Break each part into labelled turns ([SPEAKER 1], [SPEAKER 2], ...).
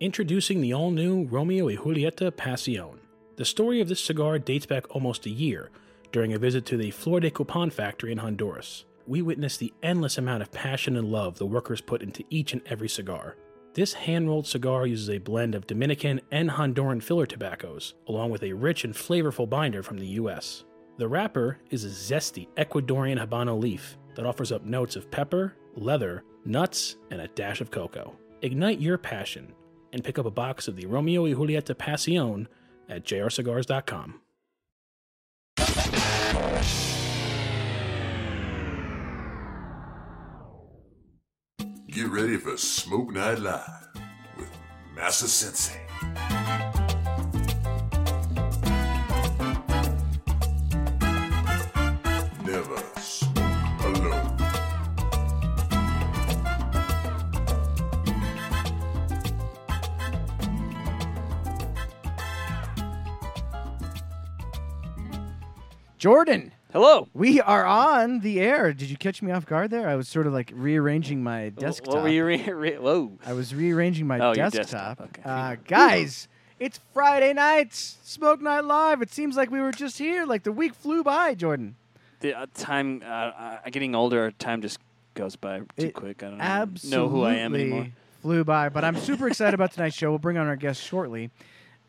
[SPEAKER 1] Introducing the all new Romeo y Julieta Pasión. The story of this cigar dates back almost a year during a visit to the Flor de Copan factory in Honduras. We witnessed the endless amount of passion and love the workers put into each and every cigar. This hand rolled cigar uses a blend of Dominican and Honduran filler tobaccos, along with a rich and flavorful binder from the US. The wrapper is a zesty Ecuadorian Habano leaf that offers up notes of pepper, leather, nuts, and a dash of cocoa. Ignite your passion and pick up a box of the Romeo y Julieta Pasión at jrcigars.com.
[SPEAKER 2] Get ready for Smoke Night Live with Massa Sensei.
[SPEAKER 3] Jordan,
[SPEAKER 4] Hello.
[SPEAKER 3] we are on the air. Did you catch me off guard there? I was sort of like rearranging my desktop.
[SPEAKER 4] What were you re- re- Whoa.
[SPEAKER 3] I was rearranging my
[SPEAKER 4] Oh,
[SPEAKER 3] desktop.
[SPEAKER 4] desktop, okay.
[SPEAKER 3] Uh, guys, it's Friday nights, Smoke Night Live. It seems like we were just here. Like the week flew by, Jordan.
[SPEAKER 4] The uh, time, uh, uh, getting older, time just goes by too
[SPEAKER 3] It
[SPEAKER 4] quick. I don't know who I am anymore.
[SPEAKER 3] flew by. But I'm super excited about tonight's show. We'll bring on our guest shortly.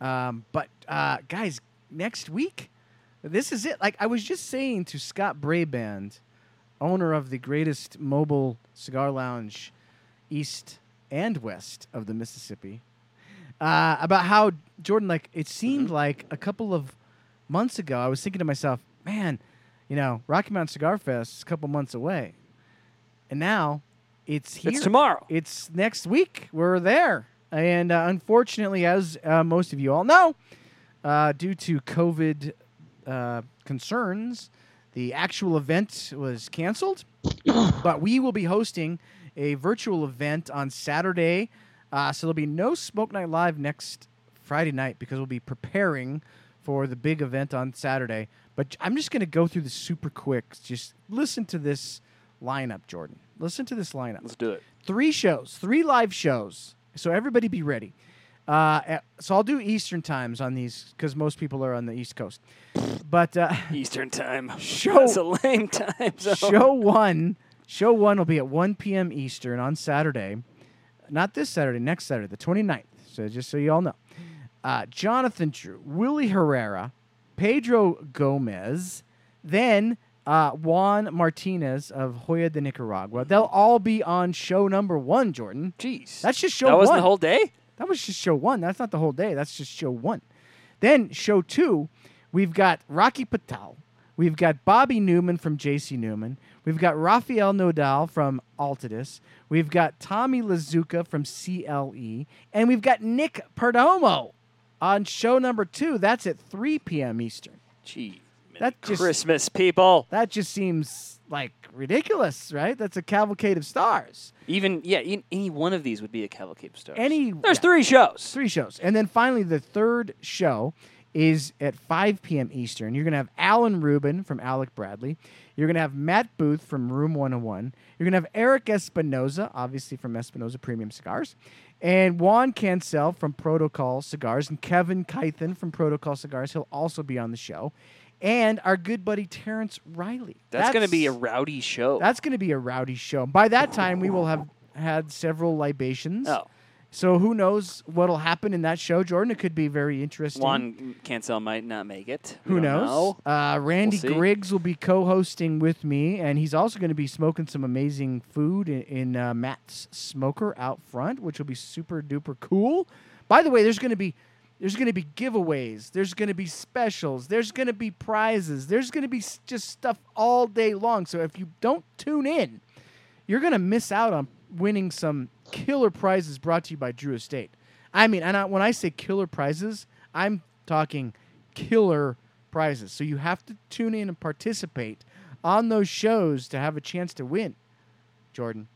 [SPEAKER 3] Um, but uh, guys, next week, this is it. Like I was just saying to Scott Braband, owner of the greatest mobile cigar lounge east and west of the Mississippi, uh, about how Jordan, like it seemed
[SPEAKER 4] Mm-hmm.
[SPEAKER 3] like a couple of months ago, I was thinking to myself, man, you know, Rocky Mountain Cigar Fest is a couple months away, and now it's here.
[SPEAKER 4] It's tomorrow.
[SPEAKER 3] It's next week. We're there. And uh, unfortunately, as uh, most of you all know, uh, due to COVID uh, concerns, the actual event was canceled. but we will be hosting a virtual event on Saturday. Uh, so there'll be no Smoke Night Live next Friday night because we'll be preparing for the big event on Saturday. But I'm just going to go through this super quick. Just listen to this lineup, Jordan. Listen to this lineup
[SPEAKER 4] Let's do it.
[SPEAKER 3] three shows, three live shows. So everybody be ready. Uh, at- so I'll do Eastern times on these because most people are on the East Coast. But uh,
[SPEAKER 4] Eastern time.
[SPEAKER 3] Show-
[SPEAKER 4] That's a lame time zone.
[SPEAKER 3] show one, show one will be at 1 p.m. Eastern on Saturday. Not this Saturday, next Saturday, the 29th. So just so you all know. Uh, Jonathan Drew, Willie Herrera, Pedro Gomez, then uh, Juan Martinez of Joya de Nicaragua. They'll all be on show number one, Jordan.
[SPEAKER 4] Jeez.
[SPEAKER 3] That's just show one.
[SPEAKER 4] That wasn't
[SPEAKER 3] one.
[SPEAKER 4] the whole day?
[SPEAKER 3] That was just show one. That's not the whole day. That's just show one. Then show two, we've got Rocky Patel. We've got Bobby Newman from JC Newman. We've got Rafael Nodal from Altadis. We've got Tommy Lazuka from CLE. And we've got Nick Perdomo on show number two. That's at 3 p.m. Eastern.
[SPEAKER 4] Gee.
[SPEAKER 3] That just-
[SPEAKER 4] Christmas, people.
[SPEAKER 3] That just seems like ridiculous, right? That's a cavalcade of stars.
[SPEAKER 4] Even, yeah, e- any one of these would be a cavalcade of stars.
[SPEAKER 3] Any
[SPEAKER 4] There's
[SPEAKER 3] yeah.
[SPEAKER 4] three shows.
[SPEAKER 3] Three shows. And then finally, the third show is at 5 p.m. Eastern. You're going to have Alan Rubin from Alec Bradley. You're going to have Matt Booth from Room 101. You're going to have Eric Espinosa, obviously from Espinosa Premium Cigars. And Juan Cancel from Protocol Cigars. And Kevin Kythen from Protocol Cigars. He'll also be on the show. And our good buddy Terrence Riley.
[SPEAKER 4] That's, going to be a rowdy show.
[SPEAKER 3] That's going to be a rowdy show. By that time, we will have had several libations.
[SPEAKER 4] oh.
[SPEAKER 3] So who knows what'll happen in that show, Jordan? It could be very interesting.
[SPEAKER 4] Juan Cancel might not make it. We
[SPEAKER 3] who knows?
[SPEAKER 4] know.
[SPEAKER 3] Uh, Randy
[SPEAKER 4] see.
[SPEAKER 3] Griggs will be co-hosting with me, and he's also going to be smoking some amazing food in, in uh, Matt's smoker out front, which will be super duper cool. By the way, there's going to be there's going to be giveaways. There's going to be specials. There's going to be prizes. There's going to be just stuff all day long. So if you don't tune in, you're going to miss out on winning some killer prizes brought to you by Drew Estate. I mean, and I, when I say killer prizes, I'm talking killer prizes. So you have to tune in and participate on those shows to have a chance to win. Jordan,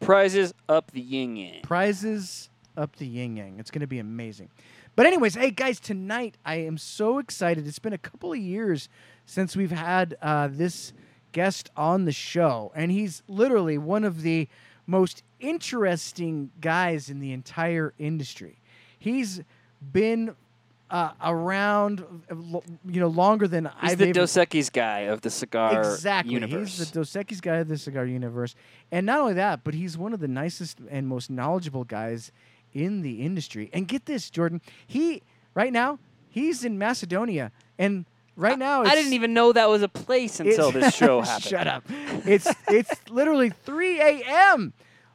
[SPEAKER 4] Prizes up the yin yang.
[SPEAKER 3] prizes up the yin yang. It's going to be amazing. But anyways, hey guys, tonight I am so excited. It's been a couple of years since we've had uh, this guest on the show, and he's literally one of the most interesting guys in the entire industry. He's been uh, around, you know, longer than
[SPEAKER 4] He's
[SPEAKER 3] I've
[SPEAKER 4] the
[SPEAKER 3] ever-
[SPEAKER 4] Dos Equis guy of the cigar
[SPEAKER 3] exactly.
[SPEAKER 4] universe.
[SPEAKER 3] He's the Dos Equis guy of the cigar universe, and not only that, but he's one of the nicest and most knowledgeable guys in the industry. And get this, Jordan, he right now he's in Macedonia, and right now
[SPEAKER 4] I didn't even know that was a place until
[SPEAKER 3] it's-
[SPEAKER 4] this show happened.
[SPEAKER 3] Shut up! It's it's literally 3 a.m.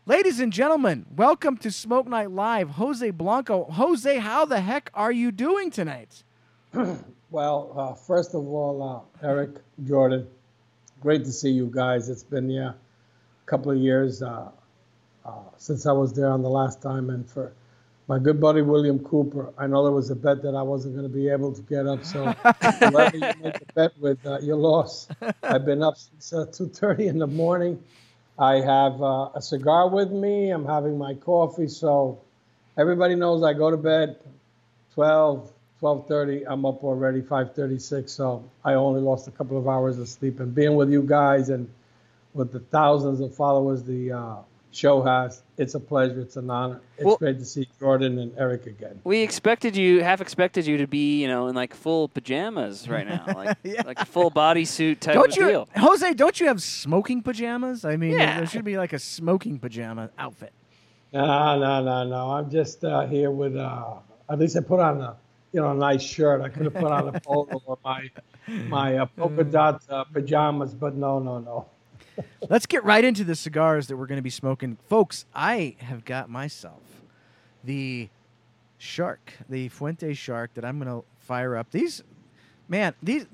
[SPEAKER 3] Ladies and gentlemen, welcome to Smoke Night Live. Jose Blanco. Jose, how the heck are you doing tonight?
[SPEAKER 5] Well, uh, first of all, uh, Eric, Jordan, great to see you guys. It's been yeah, a couple of years uh, uh, since I was there on the last time, and for my good buddy William Cooper, I know there was a bet that I wasn't going to be able to get up, so you made the bet with, uh, you lost. I've been up since uh, 2:30 in the morning. I have uh, a cigar with me. I'm having my coffee, so everybody knows I go to bed 12, 12:30. I'm up already 5:36, so I only lost a couple of hours of sleep. And being with you guys and with the thousands of followers the uh, show has, it's a pleasure. It's an honor. It's
[SPEAKER 4] Well-
[SPEAKER 5] great to see Jordan and Eric again.
[SPEAKER 4] We expected you, half expected you to be, you know, in like full pajamas right now, like
[SPEAKER 3] Yeah.
[SPEAKER 4] like a full bodysuit type
[SPEAKER 3] Don't
[SPEAKER 4] of
[SPEAKER 3] you,
[SPEAKER 4] deal.
[SPEAKER 3] Jose? Don't you have smoking pajamas? I mean, there-
[SPEAKER 4] Yeah.
[SPEAKER 3] there should be like a smoking pajama outfit.
[SPEAKER 5] No, no, no, no. I'm just uh, here with. Uh, at least I put on a, you know, a nice shirt. I could have put on a polo or my, my uh, polka dot uh, pajamas, but no, no, no.
[SPEAKER 3] Let's get right into the cigars that we're going to be smoking, folks. I have got myself the Shark, the Fuente Shark that I'm going to fire up. These, man, these.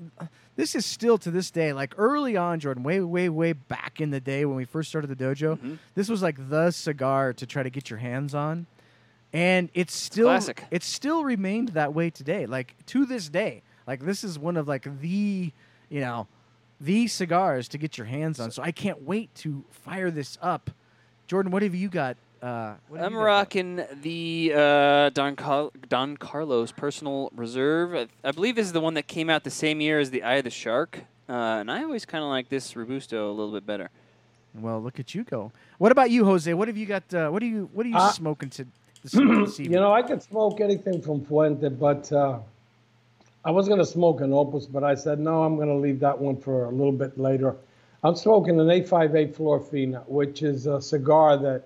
[SPEAKER 3] This is still to this day, like early on, Jordan, way, way, way back in the day when we first started the dojo.
[SPEAKER 4] Mm-hmm.
[SPEAKER 3] This was like the cigar to try to get your hands on, and it's still
[SPEAKER 4] Classic.
[SPEAKER 3] it's still remained that way today. Like to this day, like this is one of like the you know the cigars to get your hands on. So I can't wait to fire this up. Jordan, what have you got? Uh, what have
[SPEAKER 4] I'm
[SPEAKER 3] you got?
[SPEAKER 4] rocking the uh, Don, Car- Don Carlos Personal Reserve. I, I believe this is the one that came out the same year as the Eye of the Shark. Uh, and I always kind of like this Robusto a little bit better.
[SPEAKER 3] Well, look at you go. What about you, Jose? What have you got? Uh, what are you What are you
[SPEAKER 5] Uh,
[SPEAKER 3] smoking to this, this evening?
[SPEAKER 5] You know, I could smoke anything from Fuente, but uh, I was going to smoke an Opus, but I said, no, I'm going to leave that one for a little bit later. I'm smoking an 858 Flor Fina, which is a cigar that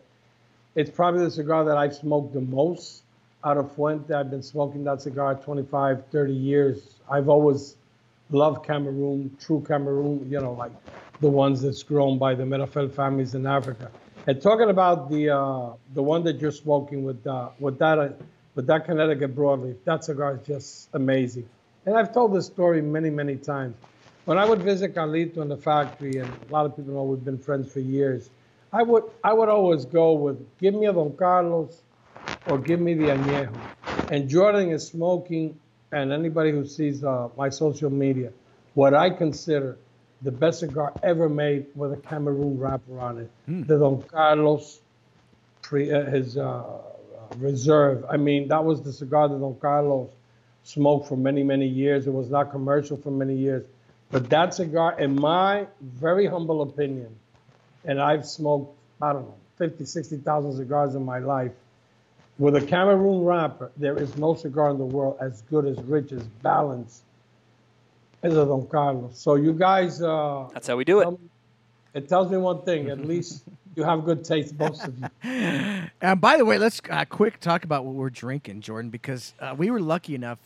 [SPEAKER 5] it's probably the cigar that I've smoked the most out of Fuente. I've been smoking that cigar 25, 30 years. I've always loved Cameroon, true Cameroon, you know, like the ones that's grown by the Meerapfel families in Africa. And talking about the uh, the one that you're smoking with uh, with that uh, with that Connecticut broadleaf, that cigar is just amazing. And I've told this story many, many times. When I would visit Carlito in the factory, and a lot of people know we've been friends for years, I would I would always go with give me a Don Carlos or give me the Añejo. And Jordan is smoking, and anybody who sees uh, my social media, what I consider the best cigar ever made with a Cameroon wrapper on it, the Don Carlos, pre, uh, his uh, uh, reserve. I mean, that was the cigar that Don Carlos smoked for many, many years. It was not commercial for many years. But that cigar, in my very humble opinion, and I've smoked, I don't know, 50, 60,000 cigars in my life. With a Cameroon wrapper, there is no cigar in the world as good, as rich, as balanced as a Don Carlos. So you guys, uh,
[SPEAKER 4] That's how we do it.
[SPEAKER 5] tell me- it tells me one thing. At least you have good taste, both of you.
[SPEAKER 3] And by the way, let's uh, quick talk about what we're drinking, Jordan, because uh, we were lucky enough.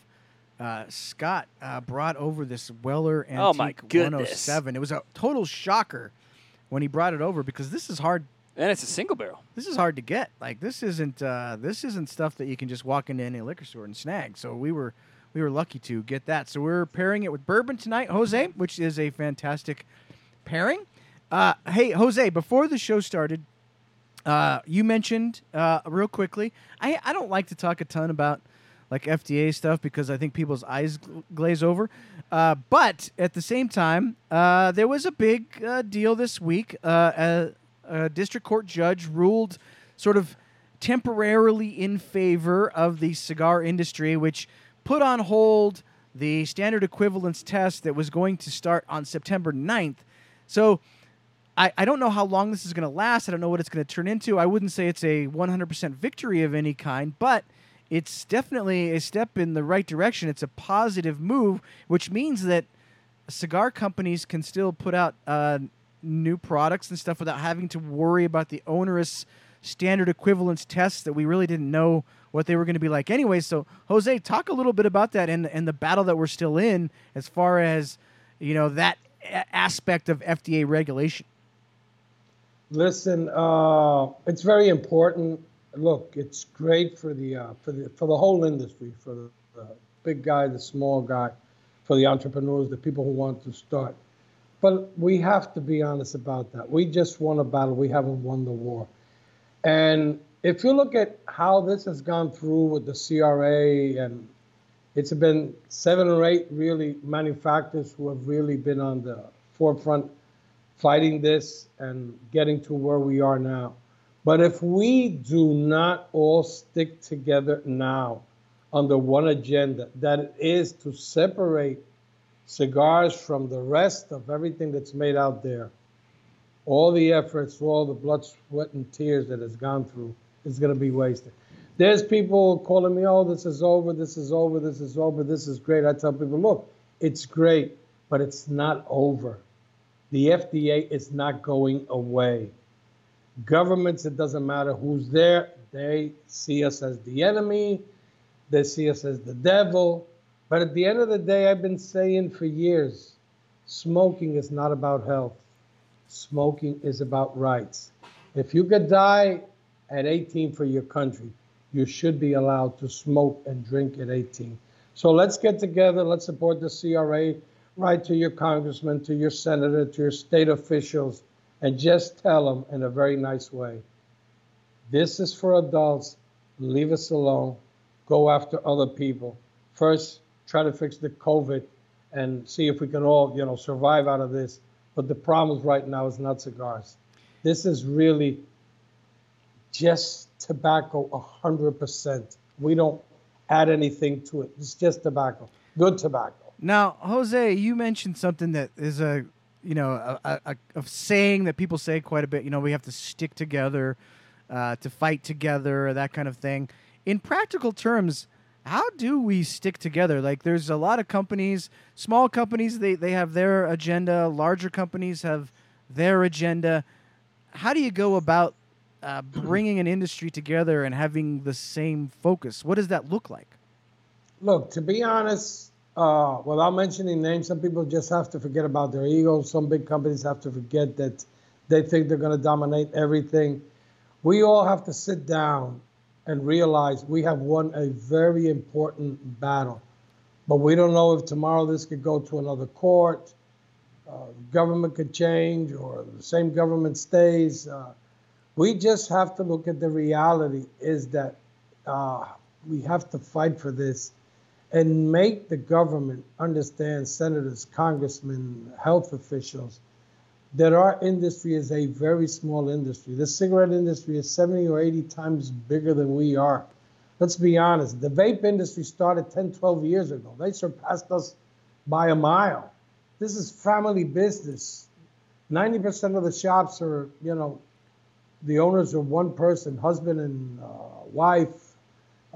[SPEAKER 3] Uh, Scott uh, brought over this Weller Antique
[SPEAKER 4] Oh, my goodness.
[SPEAKER 3] 107. It was a total shocker when he brought it over because this is hard.
[SPEAKER 4] And it's a single barrel.
[SPEAKER 3] This is hard to get. Like this isn't uh, this isn't stuff that you can just walk into any liquor store and snag. So we were we were lucky to get that. So we're pairing it with bourbon tonight, Jose, which is a fantastic pairing. Uh, hey, Jose, before the show started, uh, you mentioned uh, real quickly. I I don't like to talk a ton about like FDA stuff because I think people's eyes glaze over. Uh, but at the same time, uh, there was a big uh, deal this week. Uh, a, a district court judge ruled sort of temporarily in favor of the cigar industry, which put on hold the standard equivalence test that was going to start on September 9th. So I, I don't know how long this is going to last. I don't know what it's going to turn into. I wouldn't say it's a 100% victory of any kind, but it's definitely a step in the right direction. It's a positive move, which means that cigar companies can still put out uh, new products and stuff without having to worry about the onerous standard equivalence tests that we really didn't know what they were going to be like anyway. So, Jose, talk a little bit about that and and the battle that we're still in as far as you know that aspect of FDA regulation.
[SPEAKER 5] Listen, uh, it's very important. Look, it's great for the uh, for the for the whole industry, for the, the big guy, the small guy, for the entrepreneurs, the people who want to start. But we have to be honest about that. We just won a battle. We haven't won the war. And if you look at how this has gone through with the CRA, and it's been seven or eight really manufacturers who have really been on the forefront fighting this and getting to where we are now. But if we do not all stick together now under one agenda, that is to separate cigars from the rest of everything that's made out there, all the efforts, all the blood, sweat, and tears that has gone through is going to be wasted. There's people calling me, oh, this is over, this is over, this is over, this is great. I tell people, look, it's great, but it's not over. The FDA is not going away. Governments, it doesn't matter who's there, they see us as the enemy, they see us as the devil. But at the end of the day, I've been saying for years smoking is not about health, smoking is about rights. If you could die at 18 for your country, you should be allowed to smoke and drink at 18. So let's get together, let's support the CRA, write to your congressman, to your senator, to your state officials, and just tell them in a very nice way this is for adults, leave us alone, go after other people. First, try to fix the COVID and see if we can all, you know, survive out of this. But the problem right now is not cigars. This is really just tobacco 100%. We don't add anything to it. It's just tobacco. Good tobacco.
[SPEAKER 3] Now, Jose, you mentioned something that is a you know a, a, a saying that people say quite a bit. You know, we have to stick together uh, to fight together, that kind of thing. In practical terms, how do we stick together? Like, there's a lot of companies, small companies, they they have their agenda. Larger companies have their agenda. How do you go about uh, bringing an industry together and having the same focus? What does that look like?
[SPEAKER 5] Look, to be honest, uh, without mentioning names, some people just have to forget about their egos. Some big companies have to forget that they think they're going to dominate everything. We all have to sit down and realize we have won a very important battle. But we don't know if tomorrow this could go to another court, uh, government could change, or the same government stays. Uh, we just have to look at the reality is that uh, we have to fight for this and make the government understand, senators, congressmen, health officials, that our industry is a very small industry. The cigarette industry is 70 or 80 times bigger than we are. Let's be honest. The vape industry started 10, 12 years ago. They surpassed us by a mile. This is family business. 90% of the shops are, you know, the owners are one person, husband and uh, wife,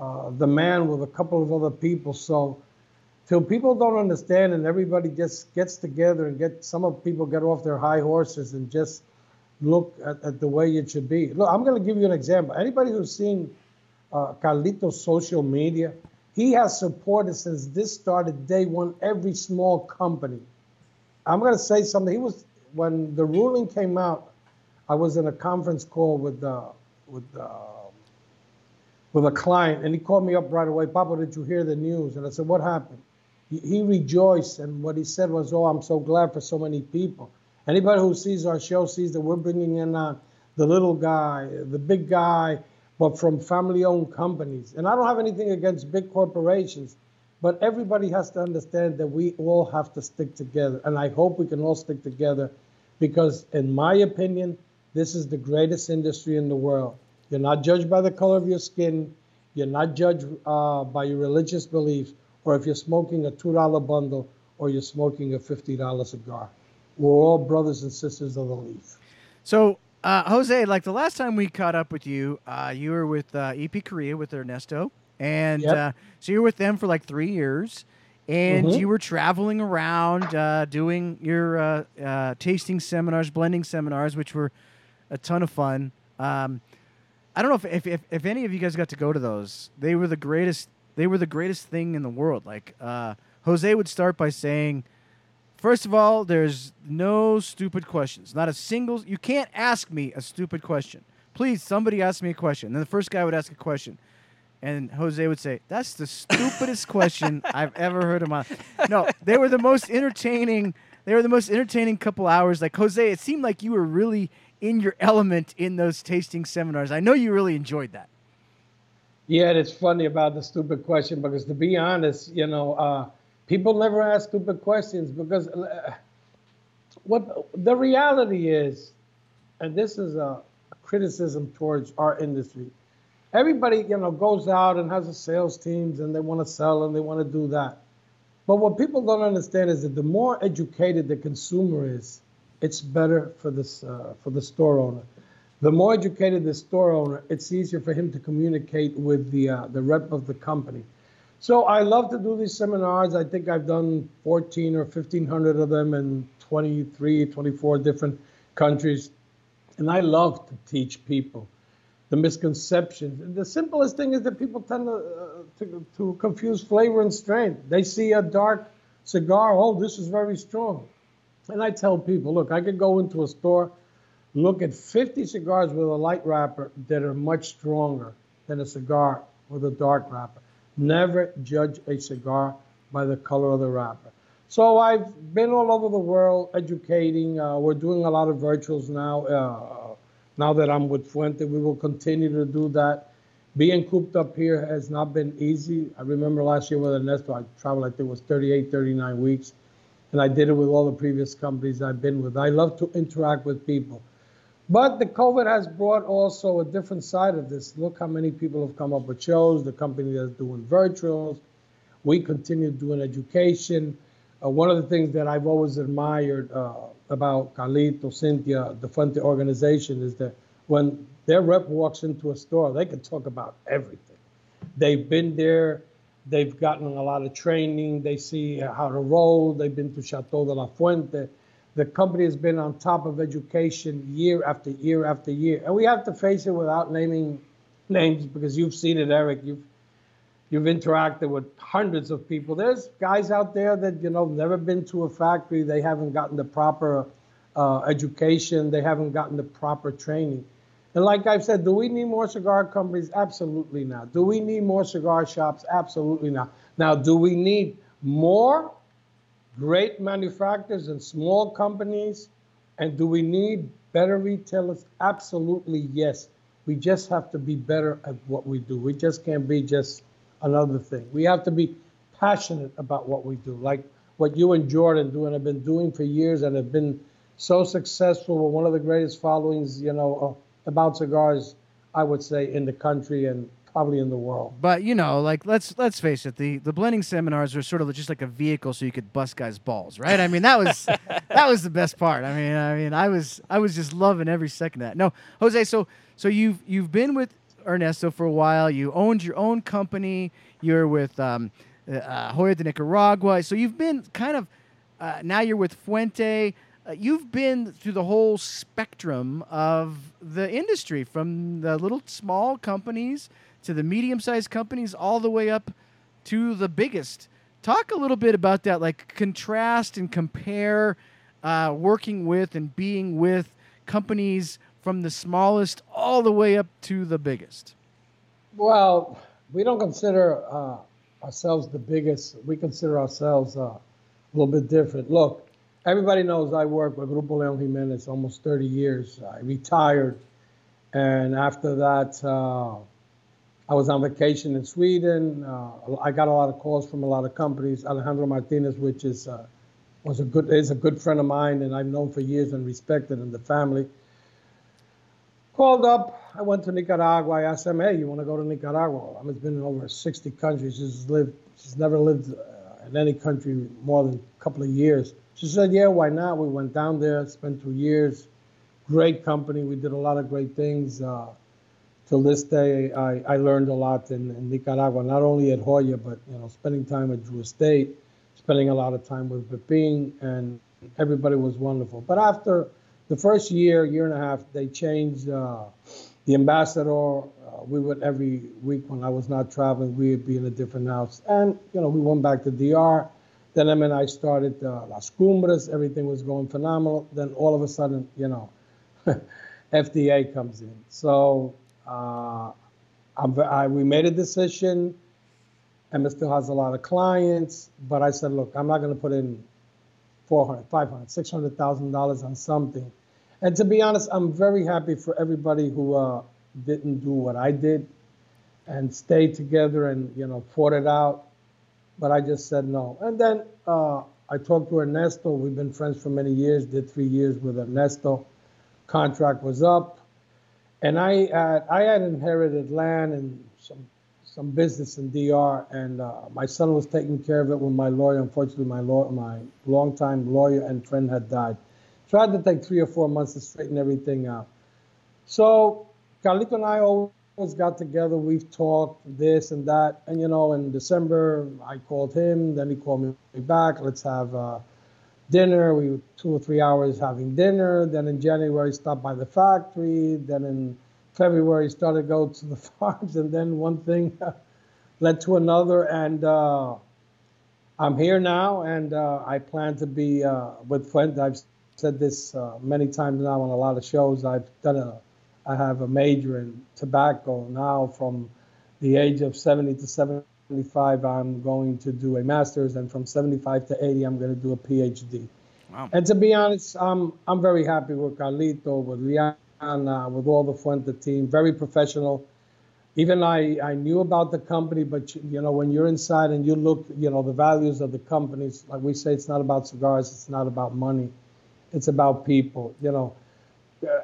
[SPEAKER 5] uh, the man with a couple of other people. So till people don't understand and everybody just gets together and get some of people get off their high horses and just look at, at the way it should be. Look, I'm going to give you an example. Anybody who's seen uh, Carlito's social media, he has supported since this started day one every small company. I'm going to say something. He was when the ruling came out. I was in a conference call with uh, with uh, with a client, and he called me up right away. Papa, did you hear the news? And I said, What happened? He, rejoiced, and what he said was, Oh, I'm so glad for so many people. Anybody who sees our show sees that we're bringing in uh, the little guy, the big guy, but from family owned companies. And I don't have anything against big corporations, but everybody has to understand that we all have to stick together. And I hope we can all stick together because, in my opinion, this is the greatest industry in the world. You're not judged by the color of your skin. You're not judged uh, by your religious beliefs or if you're smoking a $2 bundle or you're smoking a $50 cigar. We're all brothers and sisters of the leaf.
[SPEAKER 3] So, uh, Jose, like the last time we caught up with you, uh, you were with uh, EP Carrillo with Ernesto, and
[SPEAKER 5] Yep.
[SPEAKER 3] uh, so you were with them for like three years, and
[SPEAKER 5] Mhm.
[SPEAKER 3] you were traveling around uh, doing your uh, uh, tasting seminars, blending seminars, which were a ton of fun. Um, I don't know if, if, if, if any of you guys got to go to those. They were the greatest. They were the greatest thing in the world. Like uh, Jose would start by saying, First of all, there's no stupid questions. Not a single. You can't ask me a stupid question. Please, somebody ask me a question. And then the first guy would ask a question, and Jose would say, "That's the stupidest question I've ever heard in my." No, they were the most entertaining. They were the most entertaining couple hours. Like Jose, it seemed like you were really in your element in those tasting seminars. I know you really enjoyed that.
[SPEAKER 5] Yeah, it's funny about the stupid question because to be honest, you know, uh, people never ask stupid questions because uh, what the reality is, and this is a criticism towards our industry. Everybody, you know, goes out and has a sales teams and they want to sell and they want to do that. But what people don't understand is that the more educated the consumer is, it's better for this uh, for the store owner. The more educated the store owner, it's easier for him to communicate with the uh, the rep of the company. So I love to do these seminars. I think I've done 14 or 1500 of them in 23, 24 different countries. And I love to teach people the misconceptions. The simplest thing is that people tend to, uh, to, to confuse flavor and strength. They see a dark cigar, oh, this is very strong. And I tell people, look, I could go into a store, look at 50 cigars with a light wrapper that are much stronger than a cigar with a dark wrapper. Never judge a cigar by the color of the wrapper. So I've been all over the world educating. Uh, we're doing a lot of virtuals now. Uh, now that I'm with Fuente, we will continue to do that. Being cooped up here has not been easy. I remember last year with Ernesto, I traveled, I think it was 38, 39 weeks. And I did it with all the previous companies I've been with. I love to interact with people. But the COVID has brought also a different side of this. Look how many people have come up with shows, the company that's doing virtuals. We continue doing education. Uh, one of the things that I've always admired uh, about Carlito, Cynthia, the Fuente organization is that when their rep walks into a store, they can talk about everything. They've been there, they've gotten a lot of training, they see how to roll, they've been to Chateau de la Fuente. The company has been on top of education year after year after year. And we have to face it without naming names because you've seen it, Eric. You've you've interacted with hundreds of people. There's guys out there that you know never been to a factory. They haven't gotten the proper uh, education. They haven't gotten the proper training. And like I've said, do we need more cigar companies? Absolutely not. Do we need more cigar shops? Absolutely not. Now, do we need more great manufacturers and small companies? And do we need better retailers? Absolutely yes. We just have to be better at what we do. We just can't be just another thing. We have to be passionate about what we do, like what you and Jordan do and have been doing for years and have been so successful with one of the greatest followings, you know, uh, about cigars, I would say, in the country and probably in the world.
[SPEAKER 3] But you know, like let's let's face it, the the blending seminars were sort of just like a vehicle so you could bust guys' balls, right? I mean, that was that was the best part. I mean, I mean, I was I was just loving every second of that. No, Jose, so so you've you've been with Ernesto for a while. You owned your own company. You're with um, uh, Joya de Nicaragua. So you've been kind of uh, now you're with Fuente. Uh, you've been through the whole spectrum of the industry, from the little small companies to the medium-sized companies, all the way up to the biggest. Talk a little bit about that, like contrast and compare uh, working with and being with companies from the smallest all the way up to the biggest.
[SPEAKER 5] Well, we don't consider uh, ourselves the biggest. We consider ourselves uh, a little bit different. Look, everybody knows I worked with Grupo Leon Jimenes almost 30 years. I retired, and after that, uh, I was on vacation in Sweden. Uh, I got a lot of calls from a lot of companies. Alejandro Martinez, which is uh, was a good is a good friend of mine, and I've known for years and respected in the family. Called up. I went to Nicaragua. I asked him, "Hey, you want to go to Nicaragua?" I mean, it's been in over 60 countries. She's lived. She's never lived uh, in any country more than a couple of years. She said, "Yeah, why not?" We went down there, spent two years. great company. We did a lot of great things. Uh, till this day, I, I learned a lot in, in Nicaragua, not only at Joya, but you know, spending time at Drew Estate, spending a lot of time with Pepin, and everybody was wonderful. But after the first year, year and a half, they changed uh, the ambassador. Uh, we would every week when I was not traveling, we would be in a different house, and you know, we went back to DR. Then Em and I started uh, Las Cumbres. Everything was going phenomenal. Then all of a sudden, you know, FDA comes in. So uh, I, we made a decision. Emma still has a lot of clients, but I said, look, I'm not going to put in 400, 500, 600,000 dollars on something. And to be honest, I'm very happy for everybody who uh, didn't do what I did and stayed together and you know fought it out. But I just said no. And then uh, I talked to Ernesto. We've been friends for many years. Did three years with Ernesto. Contract was up and I had, I had inherited land and some some business in DR, and uh, my son was taking care of it when my lawyer, unfortunately, my law, my longtime lawyer and friend had died. Tried to take three or four months to straighten everything out. So Carlito and I always got together. We've talked this and that, and you know, in December I called him, then he called me back. Let's have. Uh, dinner. We were two or three hours having dinner. Then in January, stopped by the factory. Then in February, started to go to the farms. And then one thing led to another. And uh, I'm here now, and uh, I plan to be uh, with Fuente. I've said this uh, many times now on a lot of shows. I've done a, I have a major in tobacco now from the age of 70 to 75, I'm going to do a master's, and from 75 to 80, I'm going to do a PhD. Wow. And to be honest, I'm I'm very happy with Carlito, with Liana, with all the Fuente team. Very professional. Even I, I knew about the company, but you know when you're inside and you look, you know the values of the companies. Like we say, it's not about cigars, it's not about money, it's about people. You know,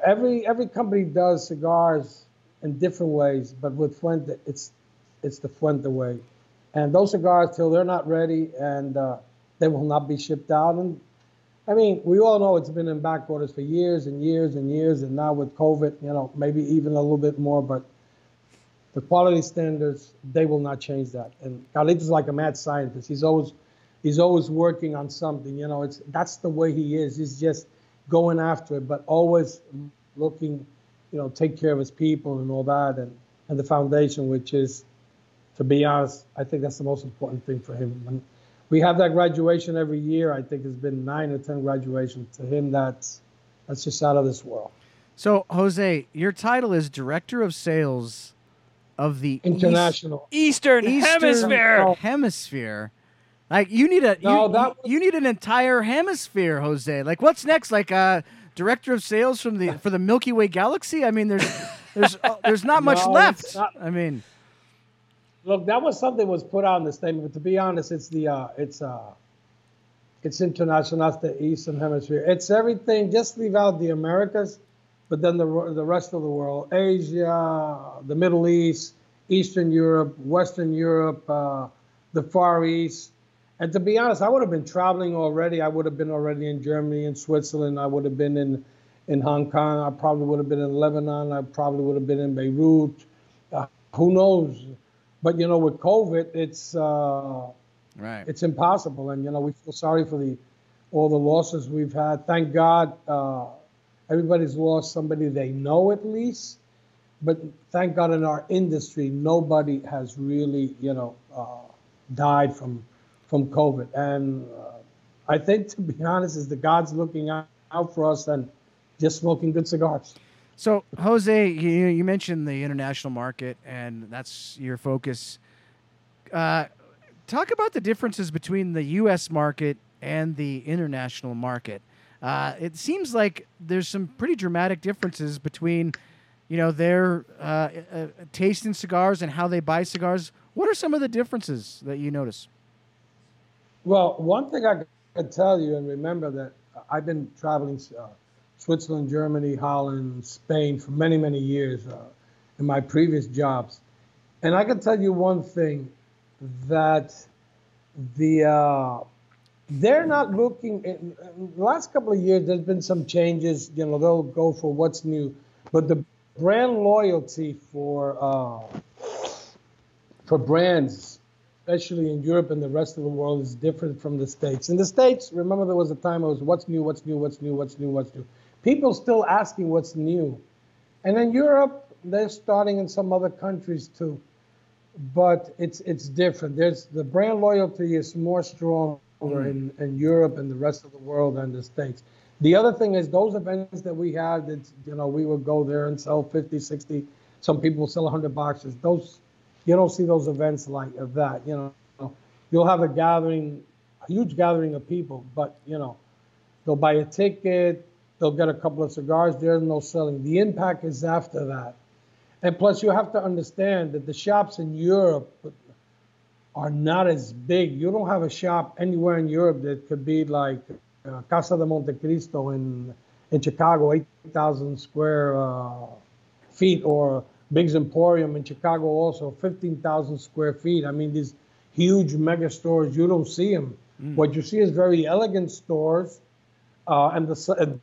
[SPEAKER 5] every every company does cigars in different ways, but with Fuente, it's it's the Fuente way. And those cigars, till they're not ready, and uh, they will not be shipped out. And I mean, we all know it's been in back orders for years and years and years, and now with COVID, you know, maybe even a little bit more. But the quality standards, they will not change that. And Carlito's like a mad scientist. He's always he's always working on something. You know, it's that's the way he is. He's just going after it, but always looking, you know, take care of his people and all that, and and the foundation, which is to be honest, I think that's the most important thing for him. When we have that graduation every year, I think it's been nine or ten graduations. To him, that's that's just out of this world.
[SPEAKER 3] So, Jose, your title is Director of Sales of the
[SPEAKER 5] International
[SPEAKER 4] East, Eastern, Eastern Hemisphere.
[SPEAKER 3] Hemisphere. Like you need a no, you, was, you need an entire hemisphere, Jose. Like what's next? Like uh director of sales from the for the Milky Way galaxy? I mean, there's there's uh, there's not much no, left. Not, I mean,
[SPEAKER 5] Look, that was something was put on the statement, but to be honest, it's the uh, it's uh, it's international, that's the Eastern Hemisphere. It's everything. Just leave out the Americas, but then the the rest of the world, Asia, the Middle East, Eastern Europe, Western Europe, uh, the Far East. And to be honest, I would have been traveling already. I would have been already in Germany and Switzerland. I would have been in in Hong Kong. I probably would have been in Lebanon. I probably would have been in Beirut. Uh, who knows? But you know, with COVID, it's uh, right. It's impossible, and you know, we feel sorry for the all the losses we've had. Thank God, uh, everybody's lost somebody they know at least. But thank God, in our industry, nobody has really, you know, uh, died from from COVID. And uh, I think, to be honest, is the God's looking out, for us and just smoking good cigars.
[SPEAKER 3] So, Jose, you, you mentioned the international market, and that's your focus. Uh, talk about the differences between the U.S. market and the international market. Uh, it seems like there's some pretty dramatic differences between, you know, their uh, uh, taste in cigars and how they buy cigars. What are some of the differences that you notice?
[SPEAKER 5] Well, one thing I can tell you, and remember that I've been traveling uh, Switzerland, Germany, Holland, Spain for many, many years uh, in my previous jobs. And I can tell you one thing that the uh, they're not looking. In, in the last couple of years, there's been some changes. You know, they'll go for what's new, but the brand loyalty for uh, for brands, especially in Europe and the rest of the world, is different from the states. In the states, remember there was a time it was what's new, what's new, what's new, what's new, what's new. People still asking what's new, and in Europe, they're starting in some other countries too, but it's it's different. There's the brand loyalty is more strong mm. in, in Europe and the rest of the world than the states. The other thing is those events that we had, that you know, we would go there and sell 50, 60, some people sell 100 boxes. Those, you don't see those events like that, you know. You'll have a gathering, a huge gathering of people, but, you know, they'll buy a ticket, they'll get a couple of cigars, there's no selling. The impact is after that. And plus, you have to understand that the shops in Europe are not as big. You don't have a shop anywhere in Europe that could be like uh, Casa de Montecristo in in Chicago, 8,000 square uh, feet, or Biggs Emporium in Chicago, also 15,000 square feet. I mean, these huge mega stores, you don't see them. Mm. What you see is very elegant stores, uh, and the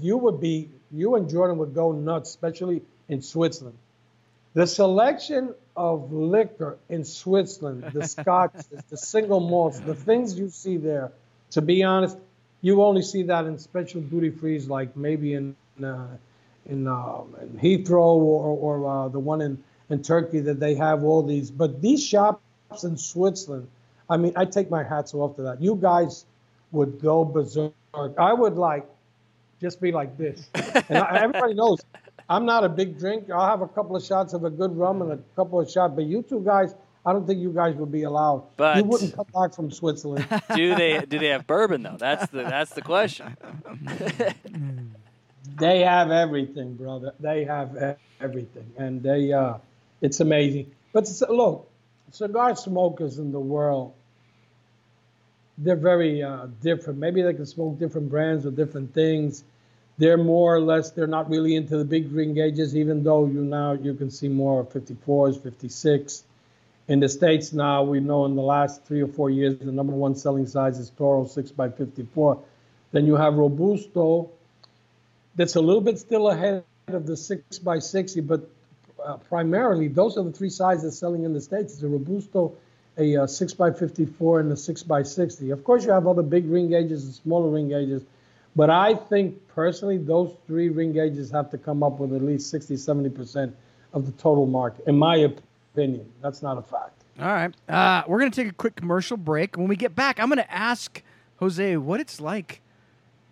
[SPEAKER 5] you would be you and Jordan would go nuts, especially in Switzerland. The selection of liquor in Switzerland, the Scotch, the single malts, the things you see there, to be honest, you only see that in special duty frees, like maybe in uh, in, uh, in, Heathrow or, or uh, the one in, in Turkey that they have all these. But these shops in Switzerland, I mean, I take my hats off to that. You guys would go berserk. I would like just be like this. And I, everybody knows I'm not a big drinker. I'll have a couple of shots of a good rum and a couple of shots. But you two guys, I don't think you guys would be allowed. But you wouldn't come back from Switzerland.
[SPEAKER 4] Do they? Do they have bourbon though? That's the that's the question.
[SPEAKER 5] they have everything, brother. They have everything, and they uh, it's amazing. But look, cigar smokers in the world, they're very uh, different. Maybe they can smoke different brands or different things they're more or less they're not really into the big ring gauges even though you now you can see more 54s 56 in the states now we know in the last three or four years the number one selling size is toro 6 by 54 then you have robusto that's a little bit still ahead of the 6 by 60 but uh, primarily those are the three sizes selling in the states it's a robusto a uh, 6 by 54 and a 6 by 60 of course you have other big ring gauges and smaller ring gauges but I think personally, those three ring gauges have to come up with at least 60, 70% of the total market, in my opinion. That's not a fact.
[SPEAKER 3] All right. Uh, we're going to take a quick commercial break. When we get back, I'm going to ask Jose what it's like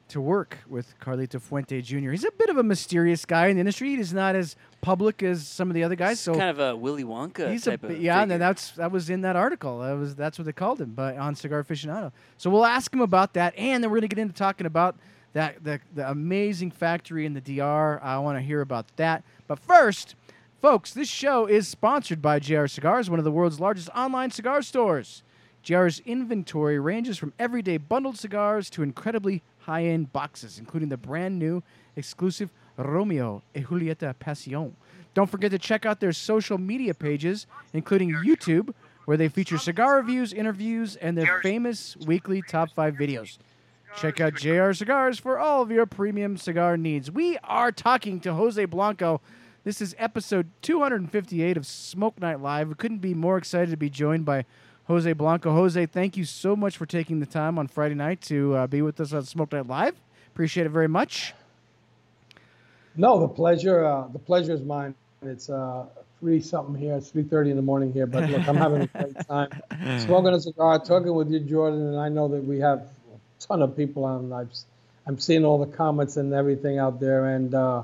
[SPEAKER 3] to work with Carlito Fuente Jr. He's a bit of a mysterious guy in the industry. He's not as public as some of the other guys.
[SPEAKER 4] He's
[SPEAKER 3] so
[SPEAKER 4] kind of a Willy Wonka
[SPEAKER 3] he's
[SPEAKER 4] type
[SPEAKER 3] a,
[SPEAKER 4] of
[SPEAKER 3] yeah.
[SPEAKER 4] figure.
[SPEAKER 3] And that's that was in that article. That was that's what they called him, but on Cigar Aficionado. So we'll ask him about that, and then we're going to get into talking about that the, the amazing factory in the DR. I want to hear about that. But first, folks, this show is sponsored by JR Cigars, one of the world's largest online cigar stores. JR's inventory ranges from everyday bundled cigars to incredibly high end boxes, including the brand new exclusive Romeo y Julieta Passion. Don't forget to check out their social media pages, including YouTube, where they feature cigar reviews, interviews, and their famous weekly top five videos. Check out JR Cigars for all of your premium cigar needs. We are talking to Jose Blanco. This is episode 258 of Smoke Night Live. We couldn't be more excited to be joined by Jose Blanco. Jose, thank you so much for taking the time on Friday night to uh, be with us on Smoke Night Live. Appreciate it very much.
[SPEAKER 5] No, the pleasure. Uh, the pleasure is mine. It's uh, three something here. It's three thirty in the morning here. But look, I'm having a great time smoking a cigar, talking with you, Jordan, and I know that we have a ton of people on. I've I'm seeing all the comments and everything out there, and uh,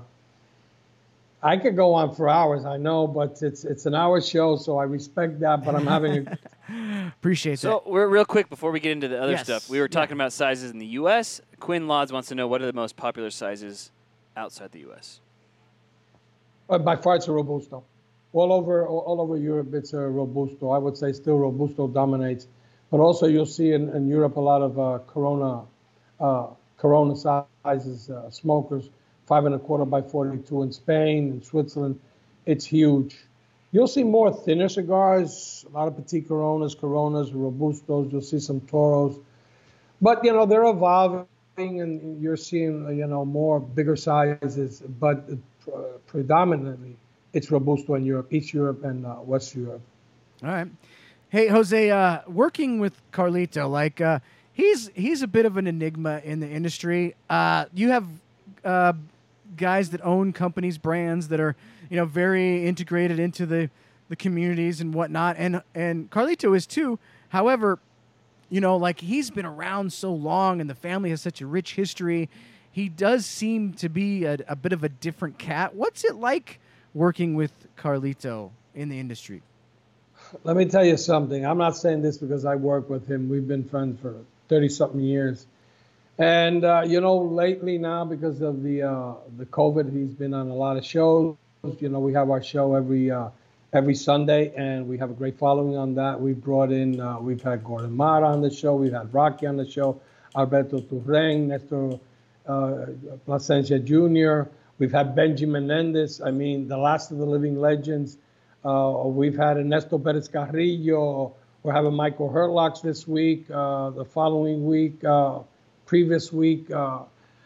[SPEAKER 5] I could go on for hours. I know, but it's it's an hour show, so I respect that. But I'm having
[SPEAKER 3] a appreciate
[SPEAKER 4] so
[SPEAKER 3] that.
[SPEAKER 4] So real quick before we get into the other
[SPEAKER 3] yes.
[SPEAKER 4] stuff. We were talking yeah. about sizes in the U.S. Quinn Lodds wants to know what are the most popular sizes outside the U.S.
[SPEAKER 5] Uh, by far, it's a robusto. All over all, all over Europe, it's a robusto. I would say still robusto dominates. But also you'll see in, in Europe a lot of uh, Corona uh, Corona sizes uh, smokers, five and a quarter by 42 in Spain and Switzerland. It's huge. You'll see more thinner cigars, a lot of Petit Coronas, Coronas, Robustos. You'll see some Toros. but you know they're evolving, and you're seeing you know more bigger sizes, but predominantly it's robusto in Europe, East Europe, and uh, West Europe.
[SPEAKER 3] All right. Hey, Jose, uh, working with Carlito, like uh, he's he's a bit of an enigma in the industry. Uh, you have uh, guys that own companies, brands that are you know very integrated into the the communities and whatnot, and and Carlito is too. However, you know, like he's been around so long, and the family has such a rich history. He does seem to be a, a bit of a different cat. What's it like working with Carlito in the industry?
[SPEAKER 5] Let me tell you something. I'm not saying this because I work with him. We've been friends for 30 something years. And uh, you know, lately now because of the uh, the COVID, he's been on a lot of shows. You know, we have our show every uh, every Sunday, and we have a great following on that. We've brought in, uh, we've had Gordon Mara on the show, we've had Rocky on the show, Alberto Turrent, Nestor uh, Jr. We've had Benji Menendez. I mean, the last of the living legends. Uh, we've had Ernesto Perez Carrillo. We're having Michael Herklots this week. the following week previous week.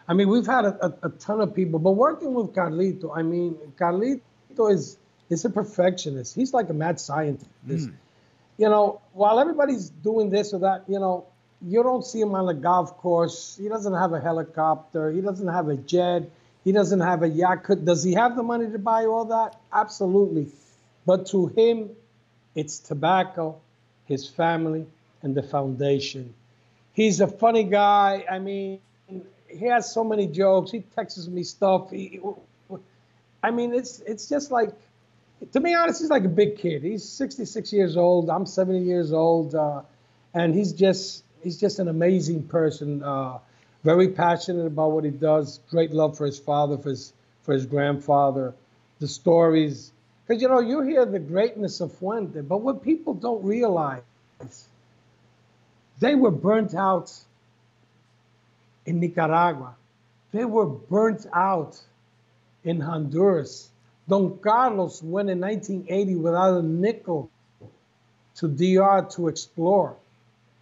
[SPEAKER 5] I mean, we've had a, a, a, ton of people, but working with Carlito, I mean, Carlito is is a perfectionist. He's like a mad scientist. Mm. You know, while everybody's doing this or that, you know, you don't see him on a golf course. He doesn't have a helicopter. He doesn't have a jet. He doesn't have a yacht. Does he have the money to buy all that? Absolutely. But to him, it's tobacco, his family, and the foundation he's a funny guy. I mean, he has so many jokes. He texts me stuff. He, I mean, it's it's just like, to be honest, he's like a big kid. He's 66 years old. I'm 70 years old, uh, and he's just he's just an amazing person. Uh, very passionate about what he does. Great love for his father, for his for his grandfather. The stories, because you know you hear the greatness of Fuente, but what people don't realize they were burnt out in Nicaragua. They were burnt out in Honduras. Don Carlos went in 1980 without a nickel to DR to explore.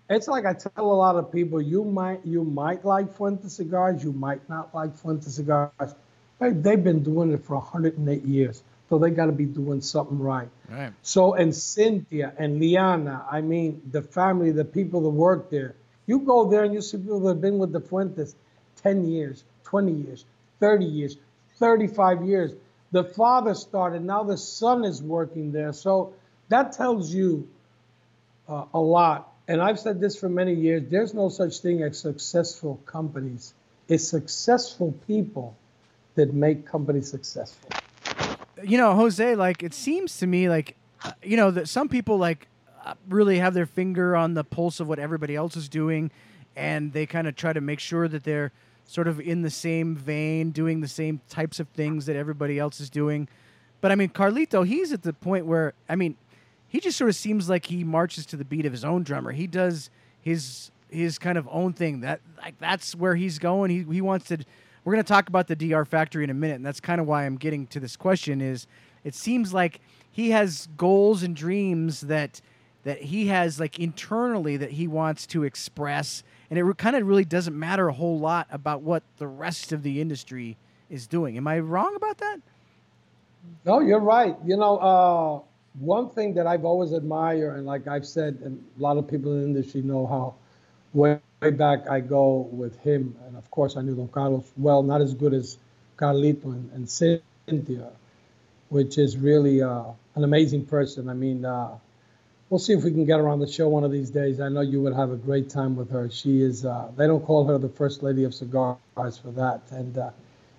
[SPEAKER 5] It's like I tell a lot of people, you might you might like Fuente cigars, you might not like Fuente cigars. They've been doing it for 108 years. So they got to be doing something right.
[SPEAKER 3] Right.
[SPEAKER 5] So, and Cynthia and Liana, I mean, the family, the people that work there. You go there and you see people that have been with the Fuentes 10 years, 20 years, 30 years, 35 years. The father started, now the son is working there. So that tells you uh, a lot. And I've said this for many years there's no such thing as successful companies, it's successful people that make companies successful
[SPEAKER 3] you know, Jose, like it seems to me like, uh, you know, that some people like really have their finger on the pulse of what everybody else is doing, and they kind of try to make sure that they're sort of in the same vein, doing the same types of things that everybody else is doing. But I mean, Carlito, he's at the point where I mean, he just sort of seems like he marches to the beat of his own drummer. He does his his kind of own thing. That like that's where he's going. He he wants to we're going to talk about the DR factory in a minute, and that's kind of why I'm getting to this question. Is it seems like he has goals and dreams that that he has like internally that he wants to express, and it kind of really doesn't matter a whole lot about what the rest of the industry is doing. Am I wrong about that?
[SPEAKER 5] No, you're right. You know, uh, one thing that I've always admired, and like I've said, and a lot of people in the industry know how way, way back I go with him, and of course I knew Don Carlos well, not as good as Carlito and, and Cynthia, which is really uh, an amazing person. I mean, uh, we'll see if we can get her on the show one of these days. I know you would have a great time with her. She is, uh, they don't call her the first lady of cigars for that. And uh,